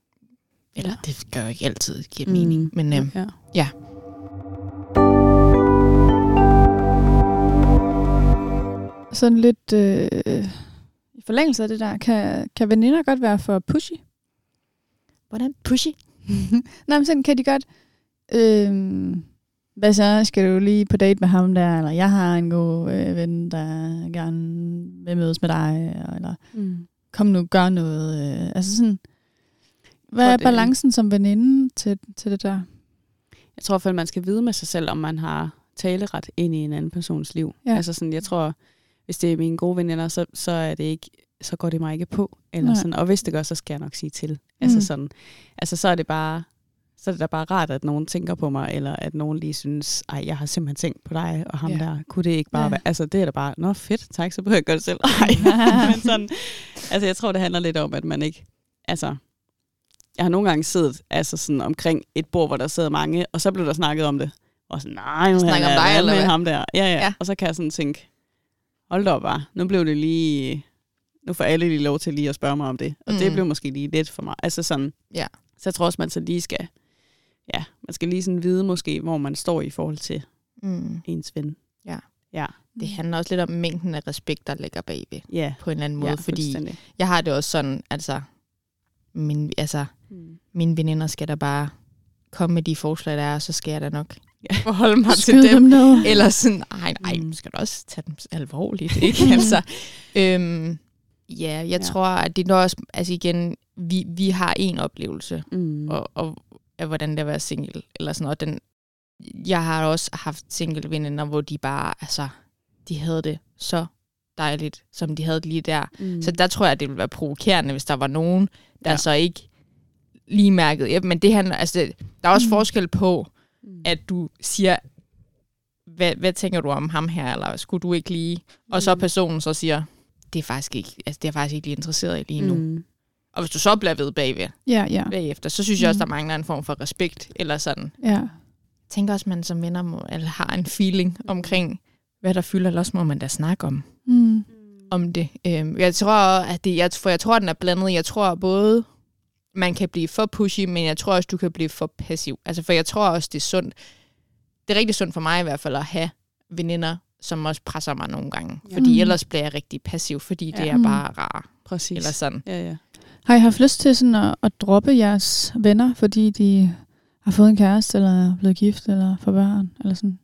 Eller Ja. det gør jo ikke altid, det giver mening. Mm. Men øhm, ja. ja. Sådan lidt øh, i forlængelse af det der, kan, kan veninder godt være for pushy? hvordan pushy? <laughs> Nej, men sådan kan de godt... Øh, hvad så? Skal du lige på date med ham der? Eller jeg har en god øh, ven, der gerne vil mødes med dig. Eller Mm. kom nu, gør noget. Øh, altså sådan... Hvad er balancen som veninde til, til det der? Jeg tror at man skal vide med sig selv, om man har taleret ind i en anden persons liv. Ja. Altså sådan, jeg tror, hvis det er mine gode veninder, så, så er det ikke, så går det mig ikke på. Eller Nej. sådan, og hvis det gør, så skal jeg nok sige til. Altså Mm. sådan, altså så er det bare, så er det da bare rart, at nogen tænker på mig, eller at nogen lige synes, ej, jeg har simpelthen tænkt på dig, og ham Ja. der, kunne det ikke bare Ja. være, altså det er da bare, nå fedt, tak, så behøver jeg ikke gøre det selv. Ej, <laughs> men sådan, altså jeg tror, det handler lidt om, at man ikke, altså, jeg har nogle gange siddet altså sådan omkring et bord, hvor der sidder mange, og så blev der snakket om det. Og sådan, nej, nu Snakker om dig, eller med hvad? ham der. Ja, ja, Ja. ja. Og så kan jeg sådan tænke, hold da op bare, nu blev det lige, nu får alle lige lov til lige at spørge mig om det. Og mm. det blev måske lige lidt for mig. Altså sådan, Ja. så jeg tror også, man så lige skal, ja, man skal lige sådan vide måske, hvor man står i forhold til Mm. ens ven. Ja. Ja, Det handler også lidt om mængden af respekt, der ligger bagved, ja. på en eller anden måde. ja fordi jeg har det også sådan, altså, min, altså Mm. mine veninder skal da bare komme med de forslag, der er, og så skal jeg da nok. <laughs> forholde mig til Skyde dem. dem ned. Eller sådan, ej, nej, Mm. skal du også tage dem alvorligt, <laughs> ikke? altså, øhm, ja, jeg Ja. tror, at det er også, altså igen, vi, vi har en oplevelse, Mm. og, og af hvordan det er at være single, eller sådan noget. Den, jeg har også haft single veninder, hvor de bare, altså, de havde det så dejligt, som de havde det lige der. Mm. Så der tror jeg, det ville være provokerende, hvis der var nogen, der Ja. så ikke lige mærkede. Ja, men det handler, altså, der er også mm. forskel på, Mm. at du siger, hvad, hvad tænker du om ham her, eller skulle du ikke lige? Og så Mm. personen så siger, det er faktisk ikke, altså, det er faktisk ikke lige interesseret i lige nu. Mm. Mm. Og hvis du så bliver ved bagved, Ja, ja. bagefter, så synes jeg også, Mm. der mangler en form for respekt, eller sådan. ja. Jeg tænker også, man som venner må, eller har en feeling omkring, hvad der fylder, eller også må man da snakke om. Mm. om det. Øhm, jeg tror, at det, jeg, for jeg tror, at den er blandet. Jeg tror både, man kan blive for pushy, men jeg tror også, du kan blive for passiv. Altså, for jeg tror også, det er sundt. Det er rigtig sundt for mig i hvert fald at have veninder, som også presser mig nogle gange. Ja. Fordi Mm. ellers bliver jeg rigtig passiv, fordi det Ja. er Mm. bare rar. Præcis. Eller sådan. Ja, ja. Har I haft lyst til sådan at, at droppe jeres venner, fordi de har fået en kæreste, eller er blevet gift, eller får børn, eller sådan?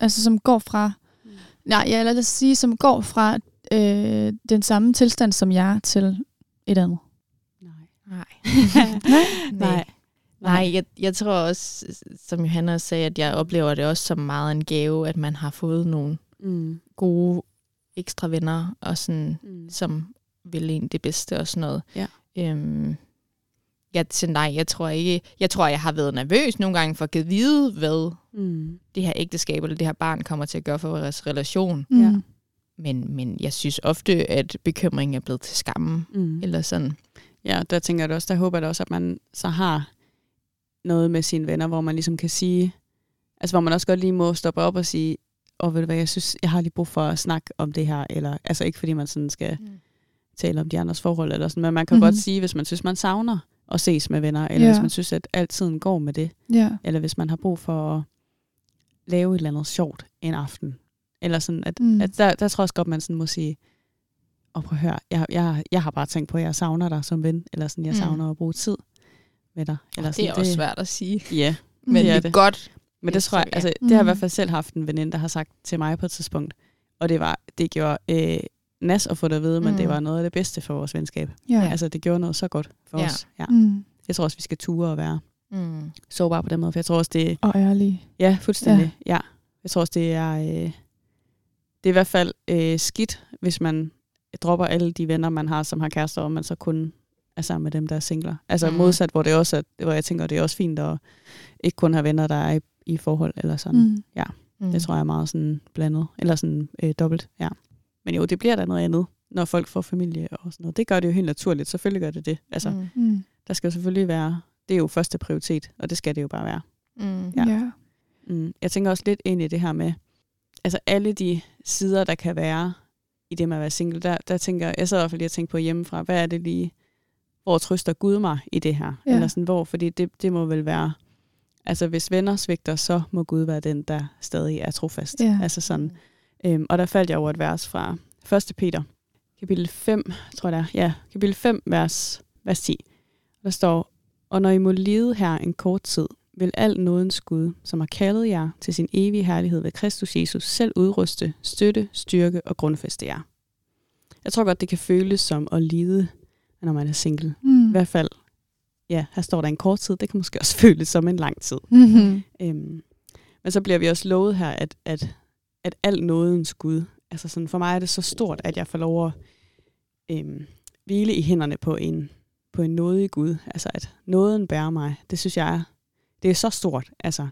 Altså som går fra, Mm. nej, ja, lad os sige, som går fra øh, den samme tilstand som jeg til et andet. <laughs> Nej. Nej. Nej. Jeg, jeg tror også, som Johanna sagde, at jeg oplever det også som meget en gave, at man har fået nogle Mm. gode ekstra venner, og sådan, Mm. som vil en det bedste og sådan noget. Ja. Øhm, jeg, så nej, jeg tror ikke, jeg tror, jeg har været nervøs nogle gange for at give vide, hvad Mm. det her ægteskab eller det her barn kommer til at gøre for vores relation. Ja. Mm. Men, men jeg synes ofte, at bekymringen er blevet til skamme, Mm. eller sådan. Ja, der tænker jeg også, der håber jeg også, at man så har noget med sine venner, hvor man ligesom kan sige, altså hvor man også godt lige må stoppe op og sige, og oh, ved du hvad, jeg synes, jeg har lige brug for at snakke om det her, eller altså ikke fordi man sådan skal Mm. tale om de andres forhold, eller sådan, men man kan Mhm. mm-hmm. godt sige, hvis man synes, man savner at ses med venner, eller Ja. hvis man synes, at alt tiden går med det, Ja. eller hvis man har brug for at lave et eller andet sjovt en aften, eller sådan, at, mm. at der, der tror jeg også godt, man sådan må sige, og prøv at høre, jeg, jeg, jeg har bare tænkt på, at jeg savner dig som ven, eller sådan, jeg Mm. savner at bruge tid med dig. Eller det er sådan, også svært at sige. Ja, <laughs> Men det det er er det. godt. men det tror jeg, altså, det har jeg i Mm. hvert fald selv haft en veninde, der har sagt til mig på et tidspunkt, og det var, det gjorde øh, nas at få det at vide, men Mm. det var noget af det bedste for vores venskab. Ja. Ja. Altså, det gjorde noget så godt for Ja. os. Ja. Mm. Jeg tror også, vi skal ture og være Mm. sårbare på den måde, for jeg tror også, det Og ærlig. Ja, fuldstændig. Ja. ja. Jeg tror også, det er, øh, det er i hvert fald øh, skidt, hvis man dropper alle de venner, man har, som har kærester, og man så kun er sammen med dem, der er singler. Altså Mm. modsat, hvor det også er, hvor jeg tænker, det er også fint at ikke kun have venner, der er i, i forhold, eller sådan. Mm. Mm. Mm. Det tror jeg er meget sådan blandet, eller sådan øh, dobbelt, ja. Men jo, det bliver da noget andet, når folk får familie og sådan noget. Det gør det jo helt naturligt, selvfølgelig gør det det. Altså, mm. Der skal jo selvfølgelig være, det er jo første prioritet, og det skal det jo bare være. Mm. Ja. Ja. Mm. Jeg tænker også lidt ind i det her med, altså alle de sider, der kan være i det med at være single, der, der tænker jeg, så i hvert fald lige at tænke på hjemmefra, hvad er det lige, hvor trøster Gud mig i det her? Ja. Eller sådan, hvor, fordi det, det må vel være, altså hvis venner svigter, så må Gud være den, der stadig er trofast. Ja. Altså sådan. Øhm, og der faldt jeg over et vers fra 1. Peter, kapitel 5, tror jeg det er. Ja, kapitel 5, vers, vers 10. Der står, og når I må lide her en kort tid, vil al nådens Gud, som har kaldet jer til sin evige herlighed ved Kristus Jesus, selv udruste, støtte, styrke og grundfæste jer. Jeg tror godt, det kan føles som at lide, når man er single. Mm. I hvert fald, ja, her står der en kort tid, det kan måske også <laughs> føles som en lang tid. Mm-hmm. Øhm, men så bliver vi også lovet her, at, at, at al nådens Gud, altså sådan, for mig er det så stort, at jeg får lov at øhm, hvile i hænderne på en, på en nådig Gud. Altså at nåden bærer mig, det synes jeg er, det er så stort. Altså,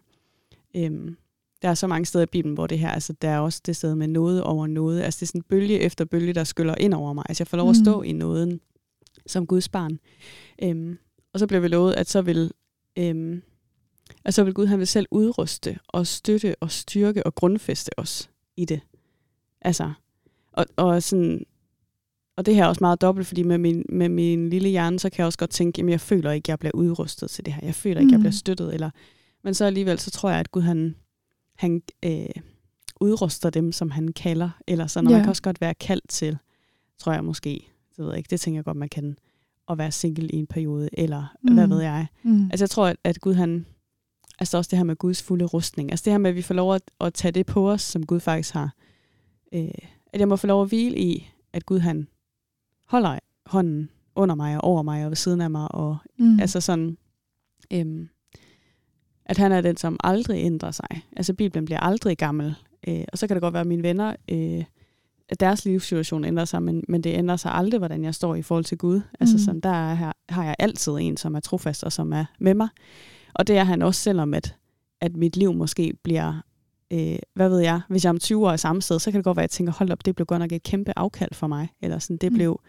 øhm, der er så mange steder i Bibelen, hvor det her, altså der er også det sted med noget over noget. Altså det er sådan bølge efter bølge, der skyller ind over mig. Altså jeg får lov at Mm. stå i nåden som Guds barn. Øhm, og så bliver vi lovet, at så vil øhm, og så vil Gud, han vil selv udruste og støtte og styrke og grundfæste os i det. Altså, og, og sådan, og det her er også meget dobbelt, fordi med min, med min lille hjerne, så kan jeg også godt tænke, jamen jeg føler ikke, jeg bliver udrustet til det her. Jeg føler ikke, jeg Mm. bliver støttet. Eller, men så alligevel, så tror jeg, at Gud, han, han øh, udruster dem, som han kalder. Eller sådan, og Ja. man kan også godt være kaldt til, tror jeg måske, det ved jeg ikke, det tænker jeg godt, man kan, at være single i en periode, eller mm. hvad Mm. ved jeg. Mm. Altså jeg tror, at, at Gud han, altså også det her med Guds fulde rustning, altså det her med, at vi får lov at, at tage det på os, som Gud faktisk har, øh, at jeg må få lov at hvile i, at Gud han holder hånden under mig og over mig og ved siden af mig, og Mm. altså sådan, øhm, at han er den, som aldrig ændrer sig. Altså Bibelen bliver aldrig gammel, øh, og så kan det godt være, at mine venner, øh, at deres livssituation ændrer sig, men, men det ændrer sig aldrig, hvordan jeg står i forhold til Gud. Altså Mm. sådan, der er, her, har jeg altid en, som er trofast og som er med mig. Og det er han også, selvom at, at mit liv måske bliver, øh, hvad ved jeg, hvis jeg om 20 år er samme sted, så kan det godt være, at jeg tænker, hold op, det blev godt nok et kæmpe afkald for mig. Eller sådan, det Mm. blev,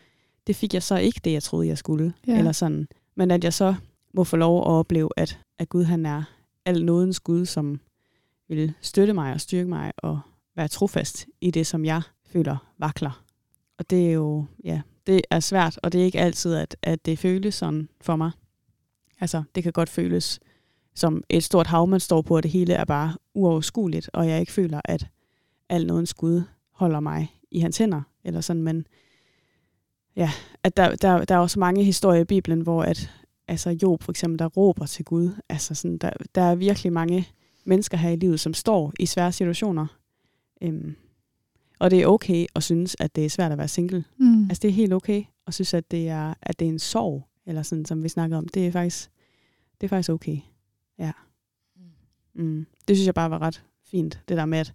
det fik jeg så ikke det, jeg troede, jeg skulle. Ja. Eller sådan. Men at jeg så må få lov at opleve, at, at Gud han er al nådens Gud, som vil støtte mig og styrke mig og være trofast i det, som jeg føler vakler. og det er jo, ja, det er svært, og det er ikke altid, at, at det føles sådan for mig. Altså, det kan godt føles som et stort hav, man står på, og det hele er bare uoverskueligt, og jeg ikke føler, at alt noget skud holder mig i hans hænder, eller sådan, men ja, at der, der, der er også mange historier i Bibelen, hvor at, altså Job for eksempel, der råber til Gud, altså sådan, der, der er virkelig mange mennesker her i livet, som står i svære situationer, øhm, og det er okay at synes, at det er svært at være single. Mm. Altså det er helt okay at synes, at det er, at det er en sorg, eller sådan, som vi snakker om. Det er faktisk, det er faktisk okay. Ja. Mm. Det synes jeg bare var ret fint, det der med, at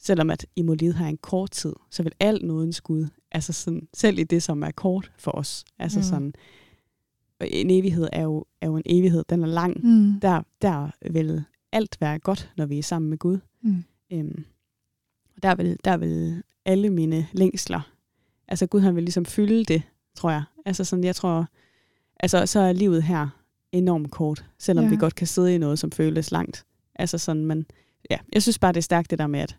selvom at I må lide her en kort tid, så vil alt nåden skud, altså sådan, selv i det, som er kort for os, altså Mm. sådan, en evighed er jo, er jo en evighed, den er lang, Mm. der, der vil alt være godt, når vi er sammen med Gud. Mm. Øhm, og der vil, der vil alle mine længsler, altså Gud han vil ligesom fylde det, tror jeg. Altså sådan, jeg tror, altså så er livet her enormt kort, selvom ja. vi godt kan sidde i noget, som føles langt. Altså sådan, men ja, jeg synes bare, det er stærkt det der med, at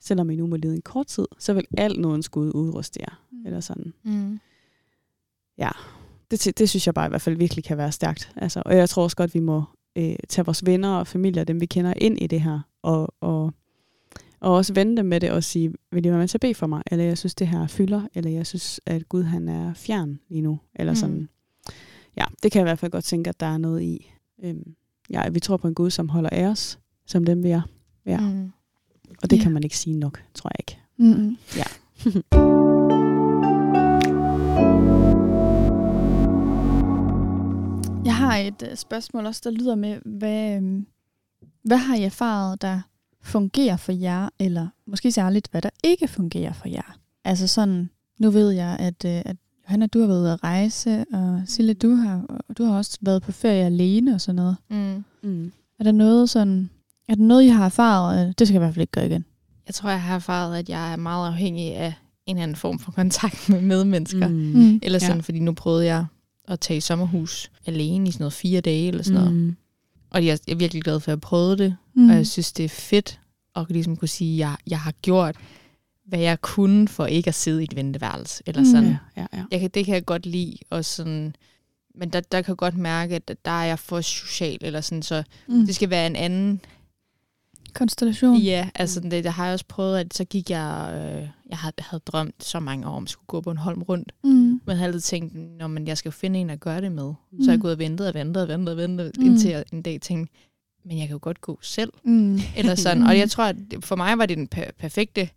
selvom I nu må lide en kort tid, så vil alt nåden skud udruste jer. Mm. Eller sådan. Mm. Det, ty- det synes jeg bare i hvert fald virkelig kan være stærkt. Altså, og jeg tror også godt, vi må øh, tage vores venner og familier, dem vi kender, ind i det her, og, og, og også vende dem med det og sige, vil I være med til at bede for mig? Eller jeg synes, det her fylder, eller jeg synes, at Gud han er fjern lige nu. Eller Mm. sådan. Ja, det kan jeg i hvert fald godt tænke, at der er noget i. Øhm, ja, vi tror på en Gud, som holder af os, som dem vi er. Ja. Mm. Og det Ja. kan man ikke sige nok, tror jeg ikke. Mm. Ja. <laughs> Jeg har et uh, spørgsmål også, der lyder med, hvad, øhm, hvad har I erfaret, der fungerer for jer, eller måske særligt, hvad der ikke fungerer for jer? Altså sådan, nu ved jeg, at, uh, at Johanna, du har været ude at rejse, og Sille, du har, du har også været på ferie alene og sådan noget. Mm. Mm. Er der noget sådan, er der noget, I har erfaret? øh, Det skal jeg i hvert fald ikke gøre igen. Jeg tror, jeg har erfaret, at jeg er meget afhængig af en eller anden form for kontakt med medmennesker. Mm. Mm. Eller sådan, Ja. fordi nu prøvede jeg at tage i sommerhus alene i sådan noget fire dage eller sådan noget. Mm. Og jeg er virkelig glad for, at jeg prøvede det. Mm. Mm. Og jeg synes, det er fedt at ligesom kunne sige, at jeg, jeg har gjort, hvad jeg kunne for ikke at sidde i et venteværelse. Eller Mm. sådan. Ja, ja, ja. Jeg kan, det kan jeg godt lide. Og sådan, men der, der kan jeg godt mærke, at der er jeg for social. Eller sådan, så mm. det skal være en anden Konstellation. Ja, altså det, det har jeg også prøvet, at så gik jeg, øh, jeg havde, havde drømt så mange år om at skulle gå på en holm rundt, Mm. men jeg havde altid tænkt, når man, jeg skal finde en at gøre det med. Mm. Så jeg Mm. gået og ventet og ventet og ventet og ventet, Mm. mm. indtil jeg en dag tænkte, men jeg kan jo godt gå selv. Mm. Eller <laughs> sådan. Mm. Og jeg tror, at for mig var det den per- perfekte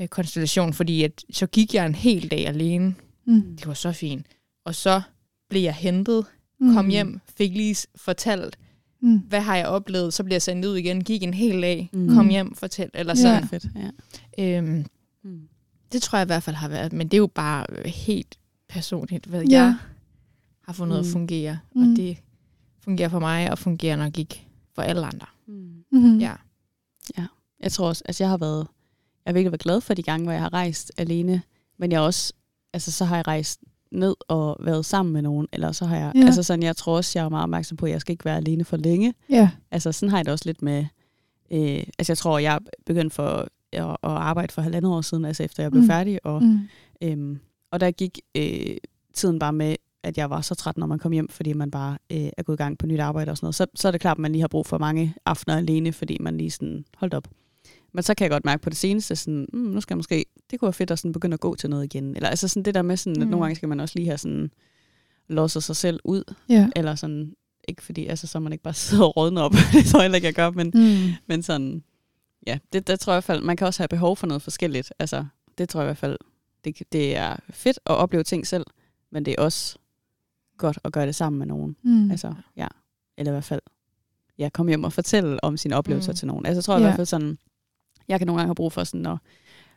øh, konstellation, fordi at, så gik jeg en hel dag alene. Mm. Det var så fint. Og så blev jeg hentet, Mm. kom hjem, fik lige fortalt, Mm. hvad har jeg oplevet, så blev jeg sendt ud igen, gik en hel dag, Mm. kom hjem, fortæl, eller Ja. sådan. fedt. Ja. Øhm, Mm. det tror jeg i hvert fald har været, men det er jo bare øh, helt personligt, hvad Ja. jeg har fundet mm. At fungere. Mm. Og det fungerer for mig, og fungerer nok ikke for alle andre. Mm. Mm. Ja. Jeg tror også, altså jeg har været, jeg har virkelig været glad for de gange, hvor jeg har rejst alene, men jeg har også, altså så har jeg rejst ned og været sammen med nogen, eller så har jeg, Ja. altså sådan, jeg tror også, jeg er meget opmærksom på, at jeg skal ikke være alene for længe. Ja. Altså sådan har jeg det også lidt med, øh, altså jeg tror, jeg begyndte for at, at arbejde for halvandet år siden, altså efter jeg blev mm. færdig, og, Mm. øhm, og der gik øh, tiden bare med, at jeg var så træt, når man kom hjem, fordi man bare øh, er gået i gang på nyt arbejde og sådan noget. Så, så er det klart, at man lige har brug for mange aftener alene, fordi man lige sådan, holdt op. Men så kan jeg godt mærke på det seneste, sådan, mm, nu skal jeg måske, det kunne være fedt at sådan begynde at gå til noget igen. Eller altså sådan det der med, sådan, mm. at Mm. nogle gange skal man også lige have sådan, låse sig selv ud, Ja. eller sådan, ikke fordi, altså så man ikke bare <laughs> sidder og rådner op, det tror jeg heller ikke, jeg gør, men, Mm. men sådan, ja, det, det tror jeg i hvert fald, man kan også have behov for noget forskelligt. Altså, det tror jeg i hvert fald, det, det er fedt at opleve ting selv, men det er også godt at gøre det sammen med nogen. Mm. Altså, ja, eller i hvert fald, ja, komme hjem og fortælle om sine oplevelser Mm. mm. til nogen. Altså, jeg tror i Ja. hvert fald sådan, jeg kan nogle gange have brug for sådan at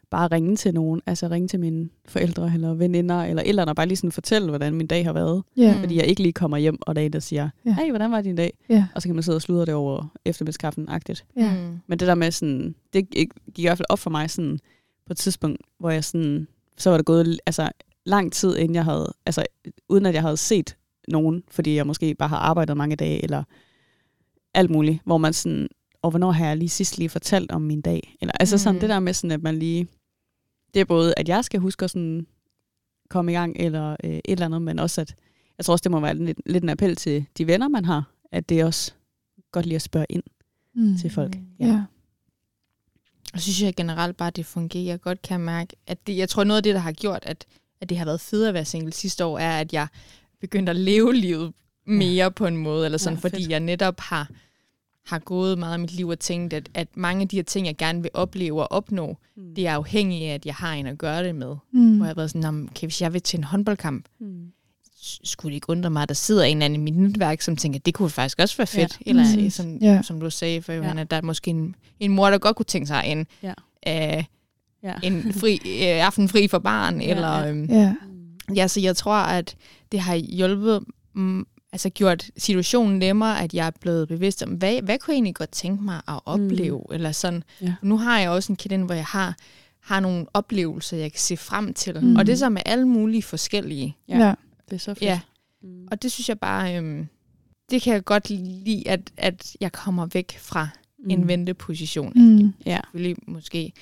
bare ringe til nogen, altså ringe til mine forældre eller veninder, eller eller andet, og bare lige sådan fortælle, hvordan min dag har været. Mm. Fordi jeg ikke lige kommer hjem, og der er en, der siger, hey, hvordan var din dag? Ja. Og så kan man sidde og sludre det over eftermiddagskaffen-agtigt. Mm. Men det der med sådan, det gik i hvert fald op for mig sådan, på et tidspunkt, hvor jeg sådan, så var det gået altså, lang tid, inden jeg havde, altså uden at jeg havde set nogen, fordi jeg måske bare har arbejdet mange dage, eller alt muligt, hvor man sådan, og hvornår har jeg lige sidst lige fortalt om min dag? Eller altså sådan Mhm. det der med sådan, at man lige, det er både, at jeg skal huske at sådan komme i gang, eller øh, et eller andet, men også at, jeg tror også, det må være lidt, lidt en appel til de venner, man har, at det er også godt lige at spørge ind Mm. til folk. Ja. ja. Og synes jeg generelt bare, at det fungerer. Jeg godt kan mærke, at det, jeg tror noget af det, der har gjort, at, at det har været fedt at være single sidste år, er, at jeg begyndte at leve livet mere ja. på en måde, eller sådan, Ja, fordi jeg netop har, har gået meget af mit liv og tænkt, at, at mange af de her ting, jeg gerne vil opleve og opnå, Mm. det er afhængigt af, at jeg har en at gøre det med. Mm. Hvor jeg har været sådan, "Nå, men okay, hvis jeg vil til en håndboldkamp, Mm. skulle det ikke undre mig, at der sidder en eller anden i mit netværk, som tænker, det kunne faktisk også være fedt. Ja, Eller præcis. som, Ja. som du sagde, for Ja. Johanna, der er måske en, en mor, der godt kunne tænke sig en, Ja. øh, Ja. en fri, øh, aften fri for barn. Ja, eller, ja. øhm, Ja. ja, så jeg tror, at det har hjulpet, mm, altså gjort situationen nemmere, at jeg er blevet bevidst om, hvad, hvad kunne jeg egentlig godt tænke mig at opleve? Mm. Eller sådan. Ja. Nu har jeg også en kalender, hvor jeg har, har nogle oplevelser, jeg kan se frem til. Mm. Mm. Og det er så med alle mulige forskellige. Ja. Ja. Det er så fedt. Ja, Mm. og det synes jeg bare, øhm, det kan jeg godt lide, at, at jeg kommer væk fra mm. en venteposition. Mm. Ja. Selvfølgelig måske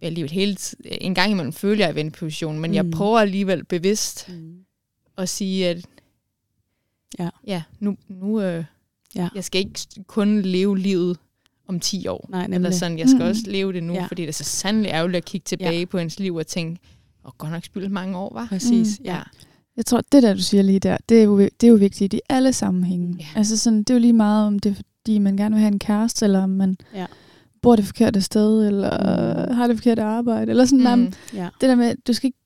vil livet hele tiden, en gang imellem føler jeg i venteposition, men mm. jeg Mm. prøver alligevel bevidst Mm. at sige, at Ja. ja nu, nu øh, Ja. jeg skal ikke kun leve livet om 10 år. Nej, Eller sådan, jeg skal Mm. også leve det nu, Ja. fordi det er så sandelig ærgerligt at kigge tilbage ja. på ens liv og tænke, åh, godt nok spillet mange år, var. Præcis, Mm. ja. Jeg tror, det der, du siger lige der, det er jo, det er jo vigtigt i alle sammenhænge. Ja. Altså sådan, det er jo lige meget, om det er, fordi man gerne vil have en kæreste, eller om man Ja. bor det forkerte sted, eller Mm. har det forkerte arbejde, eller sådan mm. Mm. ja. Det der med, du skal ikke,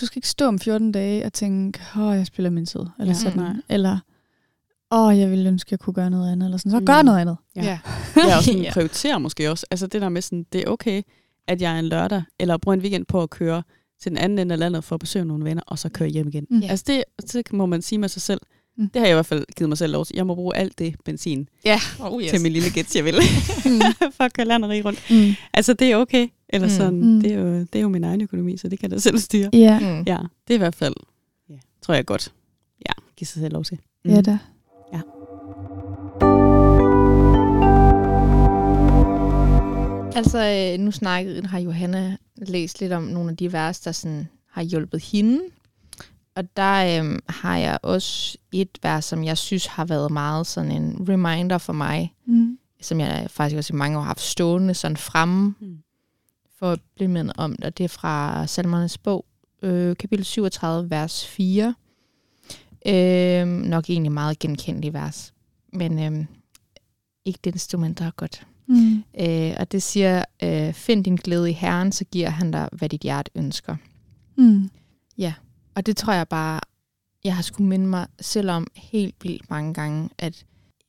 du skal ikke stå om 14 dage og tænke, åh, jeg spiller min tid, eller Ja. sådan. Nej. Eller, åh, jeg ville ønske, jeg kunne gøre noget andet, eller sådan. Så Mm. gør noget andet. Ja. Ja. <laughs> Jeg også sådan Ja. prioriterer måske også. Altså det der med sådan, det er okay, at jeg er en lørdag, eller bruger en weekend på at køre til den anden ende af landet for at besøge nogle venner, og så køre hjem igen. Mm. Altså det, det må man sige med sig selv. Mm. Det har jeg i hvert fald givet mig selv lov til. Jeg må bruge alt det benzin Ja, oh, yes. til min lille gets, jeg vil, Mm. <laughs> for at køre land og rundt. Mm. Altså det er okay. Eller Mm. sådan, Mm. det, er jo, det er jo min egen økonomi, så det kan jeg da selv styre. Ja, Mm. Ja, det er i hvert fald, ja, tror jeg godt, ja, give sig selv lov til. Mm. ja da. Altså, øh, nu snakkede, har Johanna læst lidt om nogle af de vers, der sådan har hjulpet hende. Og der øhm, har jeg også et vers, som jeg synes har været meget sådan en reminder for mig, Mm. som jeg faktisk også i mange år har haft stående sådan fremme Mm. For at blive mindet om det. Det er fra Salmernes bog, øh, kapitel 37, vers 4. Øh, nok egentlig meget genkendelig vers, men øh, ikke det instrument, der er godt. Mm. Øh, og det siger, øh, find din glæde i Herren, så giver han dig, hvad dit hjerte ønsker. Mm. Og det tror jeg bare, jeg har skulle minde mig selv om helt vildt mange gange, at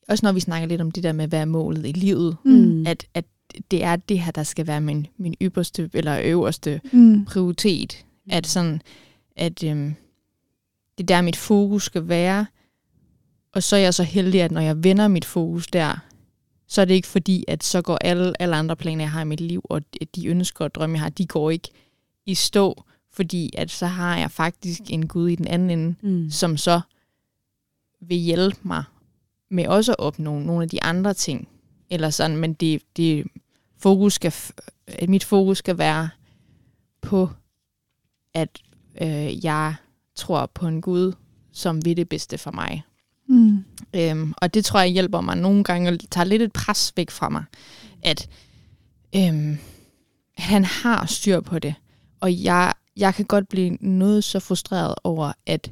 også når vi snakker lidt om det der med, hvad er målet i livet, Mm. at, at det er det her, der skal være min, min ypperste eller øverste Mm. prioritet. At sådan, at øhm, det er der, mit fokus skal være. Og så er jeg så heldig, at når jeg vender mit fokus der, så er det ikke fordi, at så går alle, alle andre planer, jeg har i mit liv, og de ønsker og drømme, jeg har, de går ikke i stå, fordi at så har jeg faktisk en Gud i den anden ende, Mm. som så vil hjælpe mig med også at opnå nogle af de andre ting. Eller sådan, men det, det fokus skal, at mit fokus skal være på, at øh, jeg tror på en Gud, som vil det bedste for mig. Mm. Øhm, og det tror jeg hjælper mig nogle gange, og tager lidt et pres væk fra mig, at, øhm, at han har styr på det. Og jeg, jeg kan godt blive noget så frustreret over, at,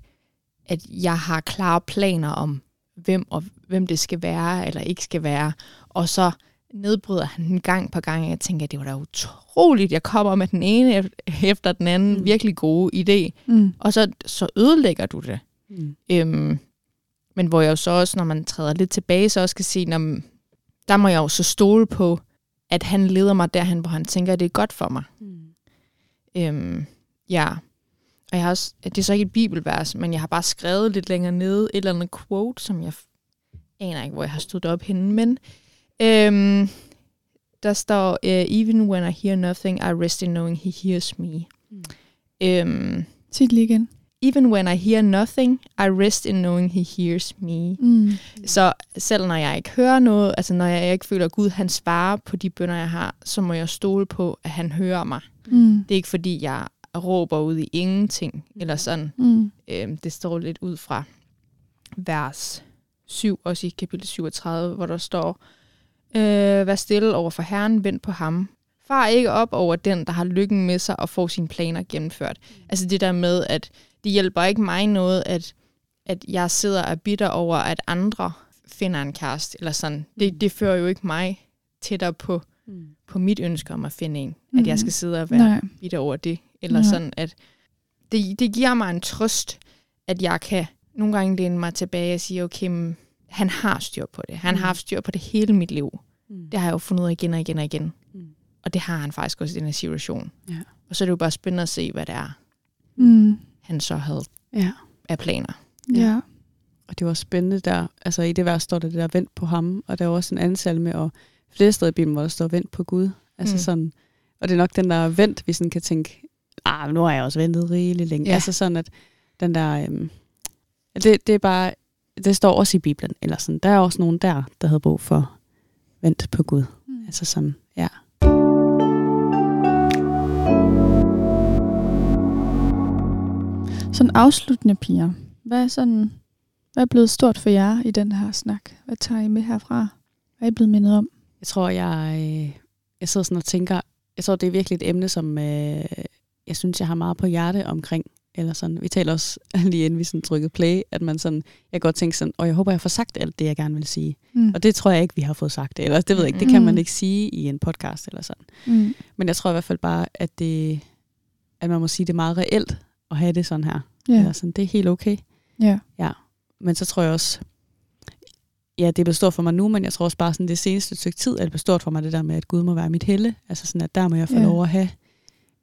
at jeg har klare planer om, hvem, og, hvem det skal være eller ikke skal være. Og så nedbryder han den gang på gang, og jeg tænker, det var da utroligt, jeg kommer med den ene ef- efter den anden Mm. virkelig gode idé, Mm. og så, så ødelægger du det. Mm. Øhm, men hvor jeg jo så også, når man træder lidt tilbage, så også kan sige, når, der må jeg jo så stole på, at han leder mig derhen, hvor han tænker, at det er godt for mig. Mm. Øhm, ja. Og jeg har også, det er så ikke et bibelvers, men jeg har bare skrevet lidt længere nede, et eller andet quote, som jeg aner ikke, hvor jeg har stået op henne, men øhm, der står, uh, even when I hear nothing, I rest in knowing he hears me. Mm. Øhm, Sig det lige igen. even when I hear nothing, I rest in knowing he hears me. Mm. Så selv når jeg ikke hører noget, altså når jeg ikke føler, at Gud han svarer på de bønder, jeg har, så må jeg stole på, at han hører mig. Mm. Det er ikke fordi, jeg råber ud i ingenting, eller sådan. Mm. Øhm, det står lidt ud fra vers 7, også i kapitel 37, hvor der står, øh, Vær stille over for Herren, vent på ham. Far ikke op over den, der har lykken med sig og får sine planer gennemført. Altså det der med, at det hjælper ikke mig noget, at, at jeg sidder og er bitter over, at andre finder en kæreste, eller sådan. Det, det fører jo ikke mig tættere på, Mm. på mit ønske om at finde en. Mm. At jeg skal sidde og være Nej. bitter over det. Eller Ja. sådan, at det, det giver mig en trøst, at jeg kan nogle gange læne mig tilbage og sige, okay, men han har styr på det. Han Mm. har haft styr på det hele mit liv. Mm. Det har jeg jo fundet ud af igen og igen og igen. Mm. Og det har han faktisk også i den her situation. Ja. Og så er det jo bare spændende at se, hvad det er, Mm. han så havde Ja. af planer. Ja. Og det var spændende der, altså i det vers står der det der, vent på ham, og der er jo også en anden salme, og flere steder i Bibelen, hvor der står, vent på Gud. Altså Mm. mm. sådan, og det er nok den der vent, vi sådan kan tænke, ah, nu har jeg også ventet rigeligt længe. Ja. Ja. Altså sådan, at den der, øhm, det, det er bare, det står også i Bibelen, eller sådan, der er også nogen der, der havde brug for vent på Gud. Mm. Altså sådan, ja. Sådan afsluttende piger. Hvad er, sådan, hvad er blevet stort for jer i den her snak? Hvad tager I med herfra? Hvad er I blevet mindet om? Jeg tror, jeg, øh, jeg sidder sådan og tænker, jeg tror, det er virkelig et emne, som øh, jeg synes, jeg har meget på hjerte omkring. Eller sådan. Vi taler også <laughs> lige inden vi sådan trykkede play, at man sådan, jeg kan godt tænke sådan, og jeg håber, jeg får sagt alt det, jeg gerne vil sige. Mm. Og det tror jeg ikke, vi har fået sagt. Eller det ved jeg ikke, det kan Mm. man ikke sige i en podcast eller sådan. Mm. Men jeg tror i hvert fald bare, at, det, at man må sige, det meget reelt at have det sådan her. Ja. Eller sådan, det er helt okay. ja. Men så tror jeg også, ja, det er stort for mig nu, men jeg tror også bare sådan det seneste stykke tid, er det stort for mig, det der med, at Gud må være mit helle. Altså sådan, at der må jeg få ja. lov at have,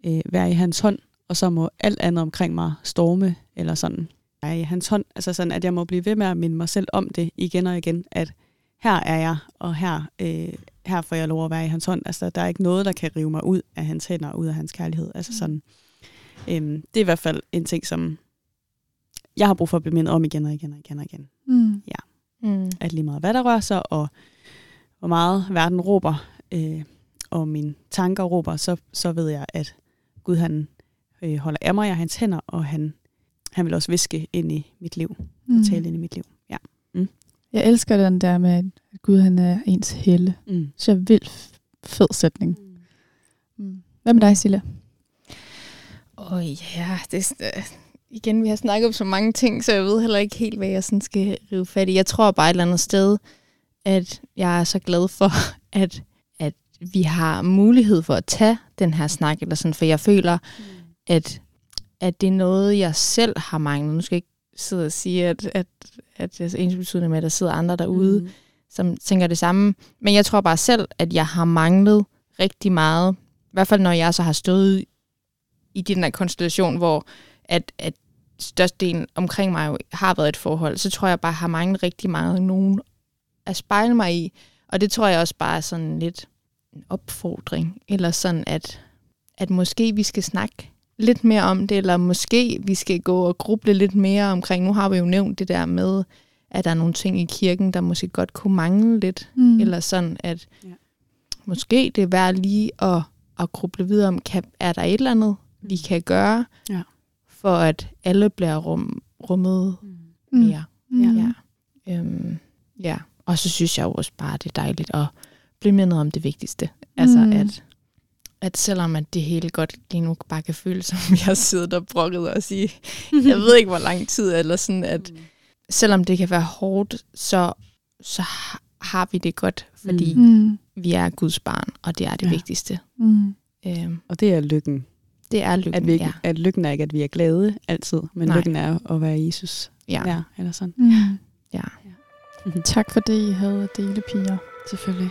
øh, være i hans hånd, og så må alt andet omkring mig storme, eller sådan, i hans hånd. Altså sådan, at jeg må blive ved med at minde mig selv om det igen og igen, at her er jeg, og her, øh, her får jeg lov at være i hans hånd. Altså, der er ikke noget, der kan rive mig ud af hans hænder, ud af hans kærlighed. Altså sådan, øhm, det er i hvert fald en ting, som jeg har brug for at blive mindet om igen og igen og igen og igen Mm. Mm. at lige meget hvad der rører sig, og hvor meget verden råber, øh, og mine tanker råber, så, så ved jeg, at Gud han øh, holder af mig og hans hænder, og han, han vil også viske ind i mit liv, Mm. og tale ind i mit liv. Ja. Jeg elsker den der med, at Gud han er ens helle. Mm. Så jeg vildt f- fed sætning. Mm. Hvad med dig, Silla? Åh oh, ja, det er, øh, igen, vi har snakket om så mange ting, så jeg ved heller ikke helt, hvad jeg sådan skal rive fat i. Jeg tror bare et eller andet sted, at jeg er så glad for, <laughs> at, at vi har mulighed for at tage den her snak, eller sådan, for jeg føler, at, at det er noget, jeg selv har manglet. Nu skal jeg ikke sidde og sige, at, at, at det er ens betydende med, at der sidder andre derude, Mm. som tænker det samme. Men jeg tror bare selv, at jeg har manglet rigtig meget. I hvert fald når jeg så har stået i den her konstellation, hvor at, at størstedelen omkring mig jo har været et forhold, så tror jeg bare, har manglet rigtig meget nogen at spejle mig i. Og det tror jeg også bare er sådan lidt en opfordring. Eller sådan, at, at måske vi skal snakke lidt mere om det, eller måske vi skal gå og gruble lidt mere omkring. Nu har vi jo nævnt det der med, at der er nogle ting i kirken, der måske godt kunne mangle lidt. Mm. Mm. Eller sådan, at Ja. ja. måske det er værd lige at, at gruble videre om, kan, er der et eller andet, vi kan gøre, Ja. for at alle bliver rum, rummet Mm. mere. Mm. Ja. Øhm, ja. Og så synes jeg også bare, det er dejligt at blive mindet om det vigtigste. Altså, Mm. at, at selvom at det hele godt lige nu bare kan føles, som vi har siddet og brokket os i, jeg ved ikke, hvor lang tid, eller sådan, at selvom det kan være hårdt, så, så ha- har vi det godt, fordi mm. Mm. vi er Guds barn, og det er det Ja. ja. vigtigste. Mm. Øhm, Og det er lykken. det er lykken, At, vi ikke, ja. at lykken er ikke, at vi er glade altid, men Nej. lykken er at være Jesus. ja. Ja, eller sådan. Mm. ja. Tak for det, I havde at dele, piger. Selvfølgelig.